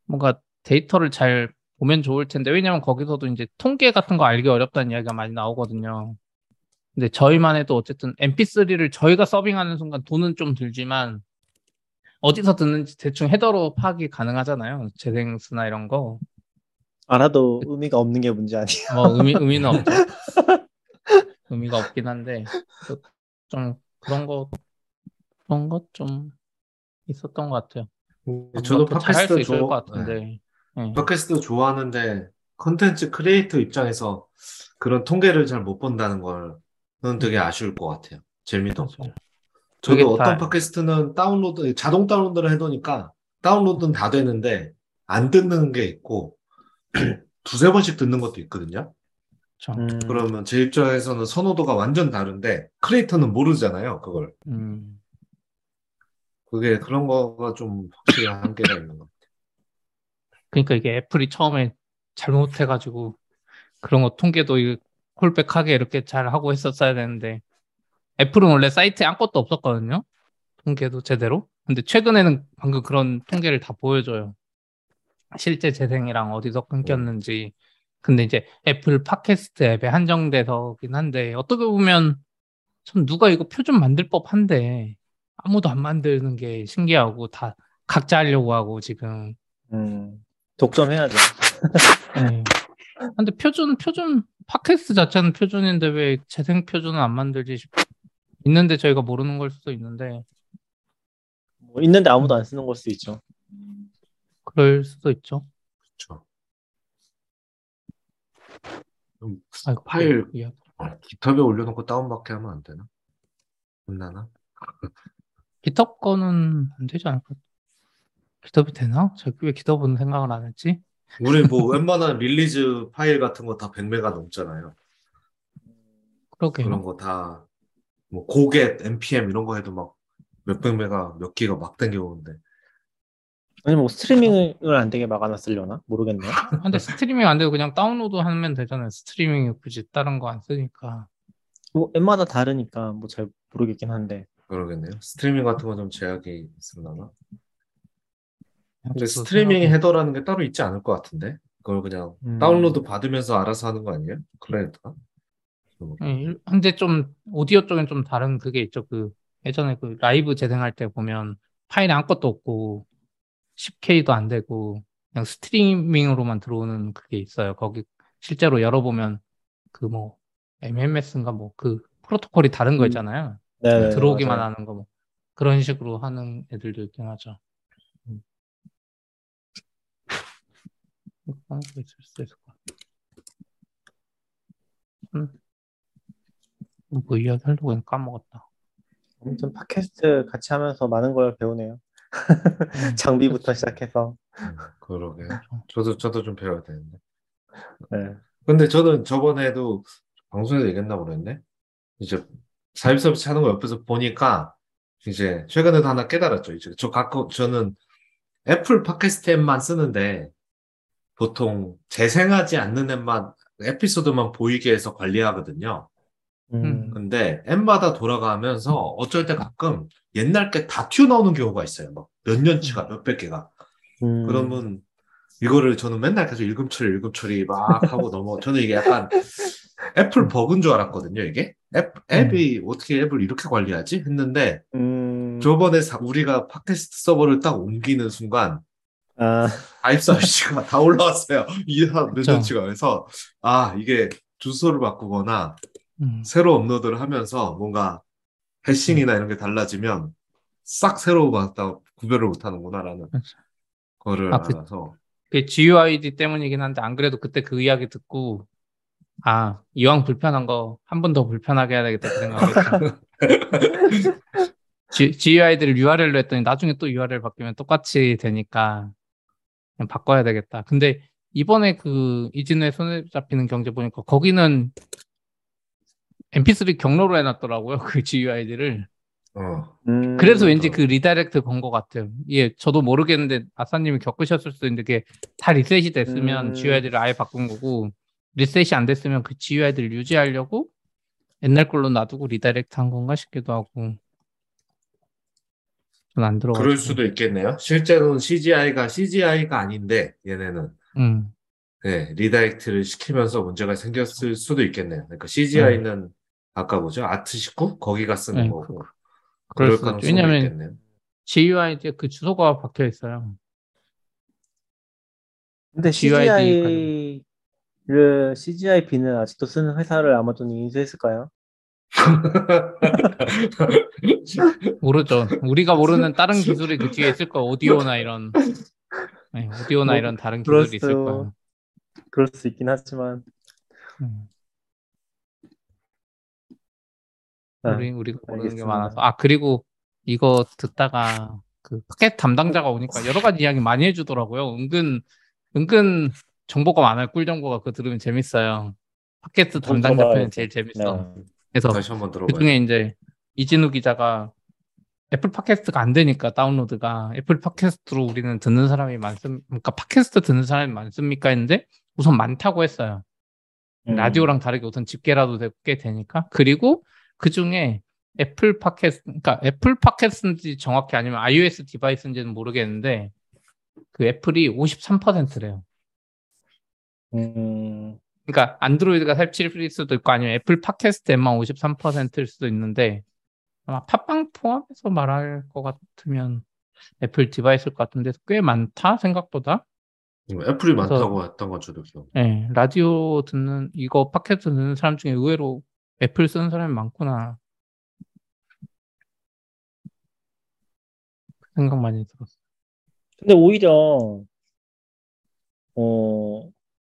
뭔가 데이터를 잘 보면 좋을 텐데 왜냐면 거기서도 이제 통계 같은 거 알기 어렵다는 이야기가 많이 나오거든요. 근데 저희만 해도 어쨌든 MP3를 저희가 서빙하는 순간 돈은 좀 들지만 어디서 듣는지 대충 헤더로 파악이 가능하잖아요. 재생수나 이런 거. 알아도 의미가 없는 게 문제 아니에요. 뭐 의미 의미는 없죠. 의미가 없긴 한데 그- 좀 그런 거 그런 것 좀 있었던 것 같아요. 저도 뭐 잘할 수 팟캐스트 좋아- 것 같은데. 예. 팟캐스트 좋아하는데 컨텐츠 크리에이터 입장에서 그런 통계를 잘 못 본다는 걸는 되게 아쉬울 것 같아요. 재미도 없고. 음. 저도 어떤 다- 팟캐스트는 다운로드, 자동 다운로드를 해놓으니까 다운로드는 다 되는데 안 듣는 게 있고 [CLEARS THROAT] 두세 번씩 듣는 것도 있거든요. 음. 그러면 제 입장에서는 선호도가 완전 다른데 creator는 모르잖아요. 그걸. 음. 그게 그런 거가 좀 확실히 한계가 있는 것 같아요. 그러니까 이게 애플이 처음에 잘못해가지고 그런 거 통계도 이 콜백하게 이렇게 잘 하고 했었어야 되는데 애플은 원래 사이트에 아무것도 없었거든요. 통계도 제대로. 근데 최근에는 방금 그런 통계를 다 보여줘요. 실제 재생이랑 어디서 끊겼는지. 근데 이제 애플 팟캐스트 앱에 한정돼서긴 한데 어떻게 보면 전 누가 이거 표준 만들 법한데 아무도 안 만드는 게 신기하고 다 각자 하려고 하고 지금 음. 독점해야죠. [LAUGHS] 네. 근데 표준, 표준, 팟캐스트 자체는 표준인데 왜 재생 표준은 안 만들지 싶... 있는데 저희가 모르는 걸 수도 있는데, 뭐 있는데 아무도 안 쓰는 걸 수도 있죠. 그럴 수도 있죠. 그렇죠. 아이고, 파일-. GitHub에 올려놓고 다운받게 하면 안 되나? 혼나나? GitHub 거는 안 되지 않을까? GitHub이 되나? 저 왜 GitHub은 생각을 안 했지? 우리 뭐 웬만한 release 파일 같은 거 다 100메가 넘잖아요. 그러게요. 그런 거 다, 뭐, go get, npm 이런 거 해도 막 몇백 메가, 몇 기가 막 땡겨오는데. 아니 뭐 스트리밍을 안 되게 막아놨으려나 모르겠네요. 아, 근데 스트리밍 안 되고 그냥 다운로드 하면 되잖아요. 스트리밍이 굳이 다른 거 안 쓰니까. 뭐 앱마다 다르니까 뭐 잘 모르겠긴 한데. 그러겠네요. 스트리밍 같은 거 좀 제약이 있으려나? 근데 스트리밍 header라는 게 따로 있지 않을 것 같은데? 그걸 그냥 음. 다운로드 받으면서 알아서 하는 거 아니에요? 클라이언트가? 예, 일- 근데 좀 오디오 쪽엔 좀 다른 그게 있죠. 그 예전에 그 라이브 재생할 때 보면 파일에 아무것도 없고 10K도 안 되고 그냥 스트리밍으로만 들어오는 그게 있어요. 거기 실제로 열어보면 그 뭐 MMS인가 뭐 그 프로토콜이 다른 거 음. 있잖아요. 네, 들어오기만 맞아요. 하는 거 뭐 그런 식으로 하는 애들도 있긴 하죠. 음. 음. 뭐 이야기 하려고 했는데 까먹었다. 아무튼 팟캐스트 같이 하면서 많은 걸 배우네요. 음, [LAUGHS] 장비부터. 시작해서. 음, 그러게. 저도 저도 좀 배워야 되는데. 네. 근데 저는 저번에도 방송에서 얘기했나 모르겠네. 이제 사입 서비스 하는 거 옆에서 보니까 이제 최근에도 하나 깨달았죠. 이제 저 갖고 저는 애플 팟캐스트 앱만 쓰는데 보통 재생하지 않는 앱만 에피소드만 보이게 해서 관리하거든요. 음. 근데 앱마다 돌아가면서 어쩔 때 가끔 옛날 게 다 튀어나오는 경우가 있어요. 막 몇 년치가 몇백 개가. 음. 그러면 이거를 저는 맨날 계속 읽음 처리, 읽음 처리 막 하고 넘어. 저는 이게 약간 애플 버그인 줄 알았거든요, 이게. 앱, 앱이 어떻게 앱을 이렇게 관리하지? 했는데 음. 저번에 사- 우리가 팟캐스트 서버를 딱 옮기는 순간 아, 가입 서비스가 [LAUGHS] 다 올라왔어요. 그쵸. 년치가. 그래서 아, 이게 주소를 바꾸거나 음. 새로 업로드를 하면서 뭔가 해싱이나 이런 게 달라지면 싹 새로 받다 구별을 못 하는구나라는 그쵸. 거를 아, 그- 알아서 그게 GUID 때문이긴 한데 안 그래도 그때 그 이야기 듣고 아 이왕 불편한 거 한 번 더 불편하게 해야 되겠다 그 생각했죠. G, GUID를 URL로 했더니 나중에 또 URL 바뀌면 똑같이 되니까 그냥 바꿔야 되겠다. 근데 이번에 그 이진우의 손에 잡히는 경제 보니까 거기는 MP3 경로로 해놨더라고요. 그 GUID를. 어, 음. 그래서 왠지. 그 redirect 건 것 같아요. 예, 저도 모르겠는데 아싸님이 겪으셨을 수도 있는데 그게 다 리셋이 됐으면 음. GUID를 아예 바꾼 거고 리셋이 안 됐으면 그 GUID를 유지하려고 옛날 걸로 놔두고 리다이렉트 한 건가 싶기도 하고 전 안 들어가지고. 그럴 수도 있겠네요. 실제로는 CGI가 CGI가 아닌데 얘네는 음, 네, 리다이렉트를 시키면서 문제가 생겼을 수도 있겠네요. 그러니까 CGI는 아까 뭐죠? 아트 19 거기가 쓰는 네, 거고 그럴 그럴 수도 왜냐면 있겠네요. GUID에 그 주소가 박혀 있어요. 근데 GUID CGI 를 CGI 빈을 아직도 쓰는 회사를 아마존이 인수했을까요? [LAUGHS] 모르죠. 우리가 모르는 다른 기술이 그 뒤에 있을 거예요. 오디오나 이런 네, 오디오나 뭐, 이런 다른 기술이 있을 수- 거예요. 그럴 수 있긴 하지만 음. 아, 우리 우리가 모르는 게 알겠습니다. 많아서 아 그리고 이거 듣다가 그 팟캐스트 담당자가 오니까 여러 가지 이야기 많이 해주더라고요. 은근 은근 정보가 많아요. 꿀 정보가 그거 들으면 재밌어요. 팟캐스트 좀 담당자 편이. 제일 재밌어. 네. 그래서 다시 한번 그 들어봐요. 중에 이제 이진우 기자가 애플 팟캐스트가 안 되니까 다운로드가 애플 팟캐스트로 우리는 듣는 사람이 많습 그러니까 팟캐스트 듣는 사람이 많습니까 했는데 우선 많다고 했어요. 음. 라디오랑 다르게 우선 집계라도 꽤 되니까. 그리고 그 중에 애플 팟캐스트, 그러니까 애플 팟캐스트인지 정확히 아니면 iOS device인지는 모르겠는데 그 애플이 53%래요. 음, 그러니까 안드로이드가 47일 수도 있고 아니면 애플 팟캐스트 앱만 53%일 수도 있는데 아마 팟빵 포함해서 말할 것 같으면 애플 device일 것 같은데 꽤 많다 생각보다. 음, 애플이 그래서- 많다고 했던 건 저도 기억. 네, 라디오 듣는 이거 팟캐스트 듣는 사람 중에 의외로 애플 쓰는 사람이 많구나. 그 생각 많이 들었어. 근데 오히려 어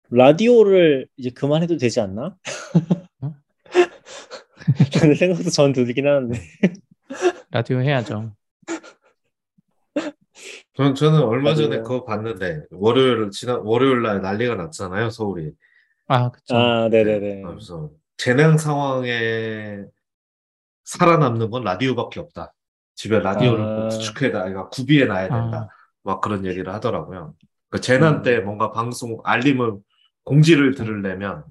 라디오를 이제 그만해도 되지 않나? 응? 라는 생각도 전 들긴 하는데. 라디오 해야죠. 저는, 저는 얼마 전에 맞아요. 그거 봤는데 월요일 지난 월요일 날 난리가 났잖아요 서울이. 아, 그쵸. 아, 네네네. 그래서 재난 상황에 살아남는 건 라디오밖에 없다. 집에 라디오를 아. 꼭 수축해다, 그러니까 구비해 놔야 된다. 아, 막 그런 얘기를 하더라고요. 그 재난 음. 때 뭔가 방송 알림을 공지를 들으려면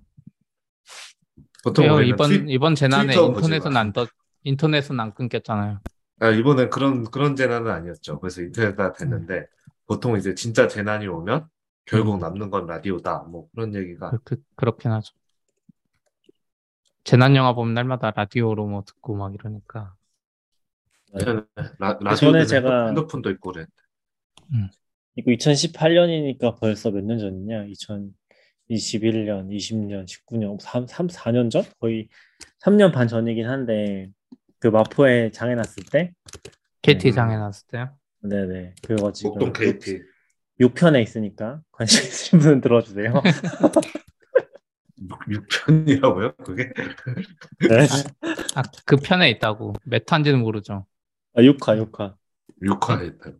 보통 이번 트윗- 이번 재난에 인터넷은 마. 안 떠, 인터넷은 안 끊겼잖아요. 아, 이번엔 그런 그런 재난은 아니었죠. 그래서 인터넷가 됐는데 보통 이제 진짜 재난이 오면 결국 음. 남는 건 라디오다. 뭐 그런 얘기가 그, 그, 그렇긴 하죠. 재난 영화 보면 날마다 라디오로 뭐 듣고 막 이러니까. 라, 그 전에 라디오는 제가- 핸드폰도 있고 그래. 이거 2018년이니까 벌써 몇 년 전이냐? 2021년, 20년, 19년, 3, 3, 4년 전? 거의 3년 반 전이긴 한데 그 마포에 장애 났을 때 KT 음. 장애 났을 때요. 네네 그거 지금 목동 KT 6편에 있으니까 관심 [LAUGHS] 있으신 분은 들어주세요. 6편이라고요? 그게? 네. 아, 그 편에 있다고. 몇 탄지는 모르죠. 아, 6화, 6화. 6화에 있다.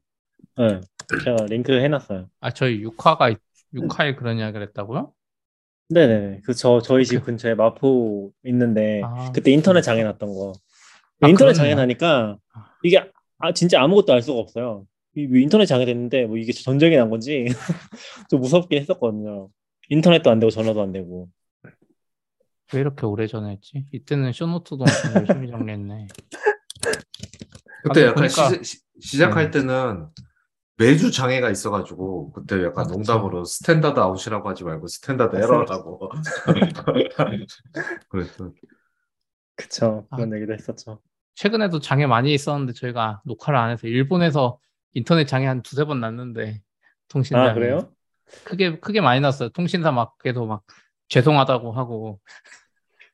네. 제가 링크 해놨어요. 아, 저희 6화가 6화에 그런 이야기를 했다고요? 네네네. 그 저 저희 집 근처에 마포 있는데 아, 그때 인터넷 장애 났던 거. 아, 인터넷 그러네요. 장애 나니까 이게 아, 진짜 아무것도 알 수가 없어요. 인터넷 장애 됐는데 뭐 이게 전쟁이 난 건지 [LAUGHS] 좀 무섭긴 했었거든요. 인터넷도 안 되고 전화도 안 되고. 왜 이렇게 오래 전에 했지? 이때는 show note도 열심히 정리했네. 그때 아, 약간 보니까- 시, 시작할 음. 때는 매주 장애가 있어가지고 그때 약간 아. 농담으로 standard out이라고 하지 말고 standard error라고 [LAUGHS] 그랬던 그쵸. 아. 그런 얘기도 했었죠. 최근에도 장애 많이 있었는데 저희가 녹화를 안 해서 일본에서 인터넷 장애 한 두세 번 났는데 통신사 아, 그래요? 크게 크게 많이 났어요. 통신사 막 그래도 막 죄송하다고 하고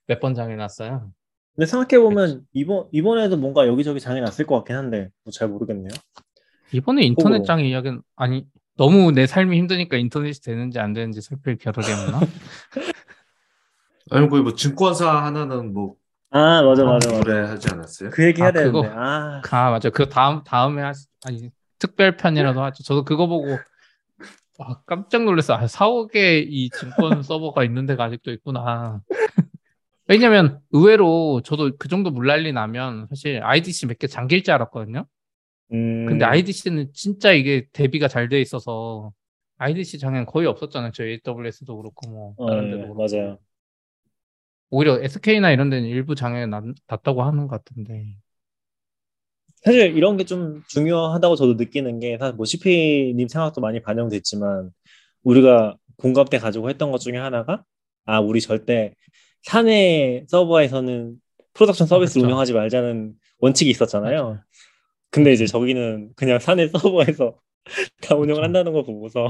몇 번 장애 났어요. 근데 생각해 보면 이번, 이번에도 뭔가 여기저기 장애 났을 것 같긴 한데 뭐 잘 모르겠네요. 이번에 인터넷 호불호. 장애 이야기는 아니 너무 내 삶이 힘드니까 인터넷이 되는지 안 되는지 살필 겨를이 없나? [LAUGHS] 아니 거의 뭐 증권사 하나는 뭐 아, 맞아, 맞아, 맞아. 그래 하지 않았어요? 그 얘기 해야 아, 그거. 되는데. 아, 아 맞아 그 다음 다음에 하시 아니 특별 편이라도 하죠. 저도 그거 보고 아, 깜짝 놀랐어. 아, 4억의 이 증권 [LAUGHS] 서버가 있는 데가 아직도 있구나. [LAUGHS] 왜냐면 의외로 저도 그 정도 물난리 나면 사실 IDC 몇 개 잠길 줄 알았거든요. 음, 근데 IDC는 진짜 이게 대비가 잘 돼 있어서 IDC 장애는 거의 없었잖아요. 저희 AWS도 그렇고 뭐 어, 다른 네, 데도 그렇고. 맞아요. 오히려 SK나 이런 데는 일부 장애 났, 났다고 하는 것 같은데. 사실 이런 게 좀 중요하다고 저도 느끼는 게 사실 뭐 CP님 생각도 많이 반영됐지만 우리가 공감 때 가지고 했던 것 중에 하나가 아 우리 절대 사내 서버에서는 프로덕션 서비스를 그쵸. 운영하지 말자는 원칙이 있었잖아요. 근데 이제 저기는 그냥 사내 서버에서 [LAUGHS] 다 운영을. 한다는 거 보고서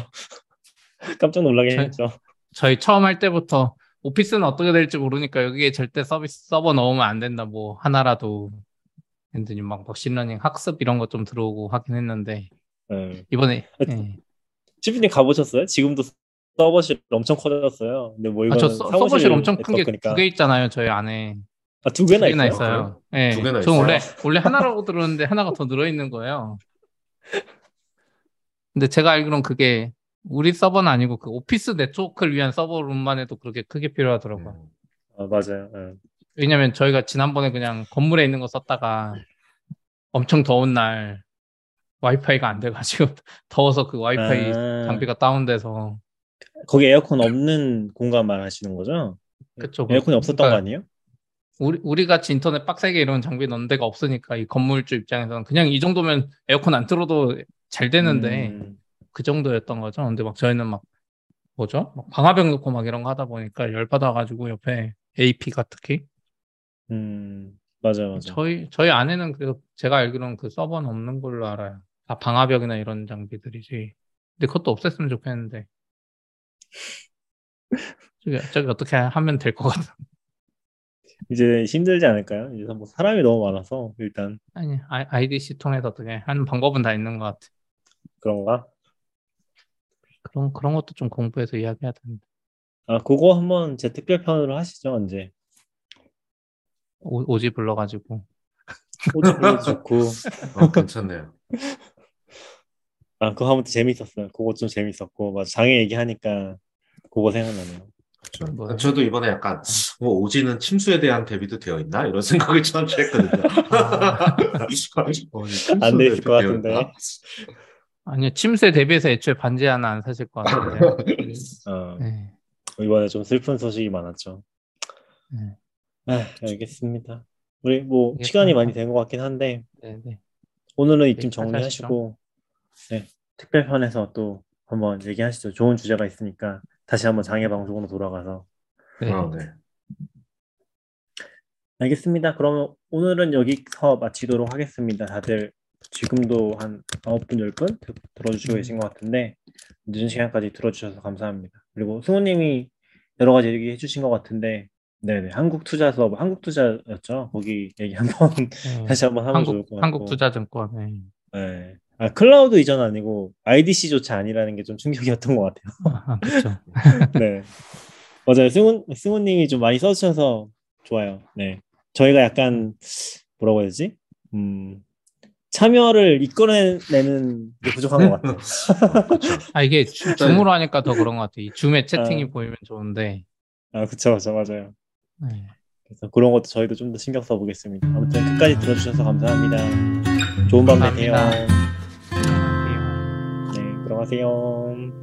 [LAUGHS] 깜짝 놀라긴 저희- 했죠. 저희 처음 할 때부터 오피스는 어떻게 될지 모르니까 여기에 절대 서비스 서버 넣으면 안 된다. 뭐 하나라도 했더니 막 machine learning 학습 이런 거 좀 들어오고 하긴 했는데 네. 이번에 아, 예. CP님 가보셨어요? 지금도 서버실 엄청 커졌어요. 근데 뭐 아, 이거는 저 서, 서버실 엄청 큰 게 두 거니까. 개 있잖아요. 저희 안에 아, 두두 개나 개나 있어요? 있어요. 예. 두 개나 전 있어요? 원래 원래 하나라고 들었는데 하나가 더 늘어 있는 거예요. 근데 제가 알기로는 그게 우리 서버는 아니고 그 오피스 네트워크를 위한 서버룸만 해도 그렇게 크게 필요하더라고요. 음. 아, 맞아요. 예. 왜냐면 저희가 지난번에 그냥 건물에 있는 거 썼다가 엄청 더운 날 와이파이가 안 돼가지고 [LAUGHS] 더워서 그 와이파이 아. 장비가 다운돼서 거기 에어컨 없는 공간 말하시는 거죠? 그쵸. 에어컨이 없었던 그러니까 거 아니에요? 우리 우리 같이 인터넷 빡세게 이런 장비 넣는 데가 없으니까 이 건물주 입장에서는 그냥 이 정도면 에어컨 안 틀어도 잘 되는데 음, 그 정도였던 거죠. 근데 막 저희는 막 뭐죠? 막 방화벽 놓고 막 이런 거 하다 보니까 열 받아가지고 옆에 AP가 특히 음, 맞아, 맞아. 저희 저희 안에는 그 제가 알기로는 그 서버는 없는 걸로 알아요. 다 방화벽이나 이런 장비들이지. 근데 그것도 없앴으면 좋겠는데. 저기, 저기 어떻게 하면 될 것 같아. 이제 힘들지 않을까요? 이제 뭐 사람이 너무 많아서 일단 아니, 아- IDC 통해서 어떻게 하는 방법은 다 있는 것 같아. 그런가? 그런 그런 것도 좀 공부해서 이야기해야 되는데. 아, 그거 한번 제 특별편으로 하시죠, 언제? 오, 오지 불러가지고. 호주도 좋고. 어, 괜찮네요. 아, 그거 하면 또 재밌었어요. 그거 좀 재밌었고, 맞아. 장애 얘기하니까 그거 생각나네요. 그렇죠. 뭐요? 저도 이번에 약간 뭐 오지는 침수에 대한 대비도 되어 있나 이런 [LAUGHS] 생각을 잠시 했거든요. [LAUGHS] 어, 침수에 안돼 있을 것 되어 같은데. 아니요, 침수에 대비해서 애초에 반지 하나 안 사실 것 같은데. [LAUGHS] 어, 네. 이번에 좀 슬픈 소식이 많았죠. 네. 아, 알겠습니다. 우리 뭐 알겠습니다. 시간이 많이 된 것 같긴 한데 네, 네. 오늘은 이쯤 여기까지 정리하시고 네, 특별편에서 또 한번 얘기하시죠. 좋은 주제가 있으니까 다시 한번 장애 방송으로 돌아가서 네. 어, 네. 알겠습니다. 그러면 오늘은 여기서 마치도록 하겠습니다. 다들 지금도 한 9분, 10분 들어주시고 음. 계신 것 같은데 늦은 시간까지 들어주셔서 감사합니다. 그리고 승우님이 여러 가지 얘기해 주신 것 같은데 네네 한국 투자 수업 한국 투자였죠 거기 얘기 한번 네. [LAUGHS] 다시 한번 하면 좋을 한국 것 같고 한국 투자증권. 네. 네. 아 클라우드 이전 아니고 IDC조차 아니라는 게 좀 충격이었던 것 같아요. 아, 그렇죠. [LAUGHS] 네 맞아요 승우 승우님이 좀 많이 써주셔서 좋아요. 네 저희가 약간 뭐라고 해야 되지 음 참여를 이끌어내는 게 부족한 것 같아요. [LAUGHS] 아 이게 주, 줌으로 하니까 더 그런 것 같아. 이 줌에 채팅이 아. 보이면 좋은데. 아 그쵸 그쵸 맞아요. 네. 그래서 그런 것도 저희도 좀 더 신경 써보겠습니다. 아무튼 끝까지 들어주셔서 감사합니다. 좋은 밤 되세요. ませよ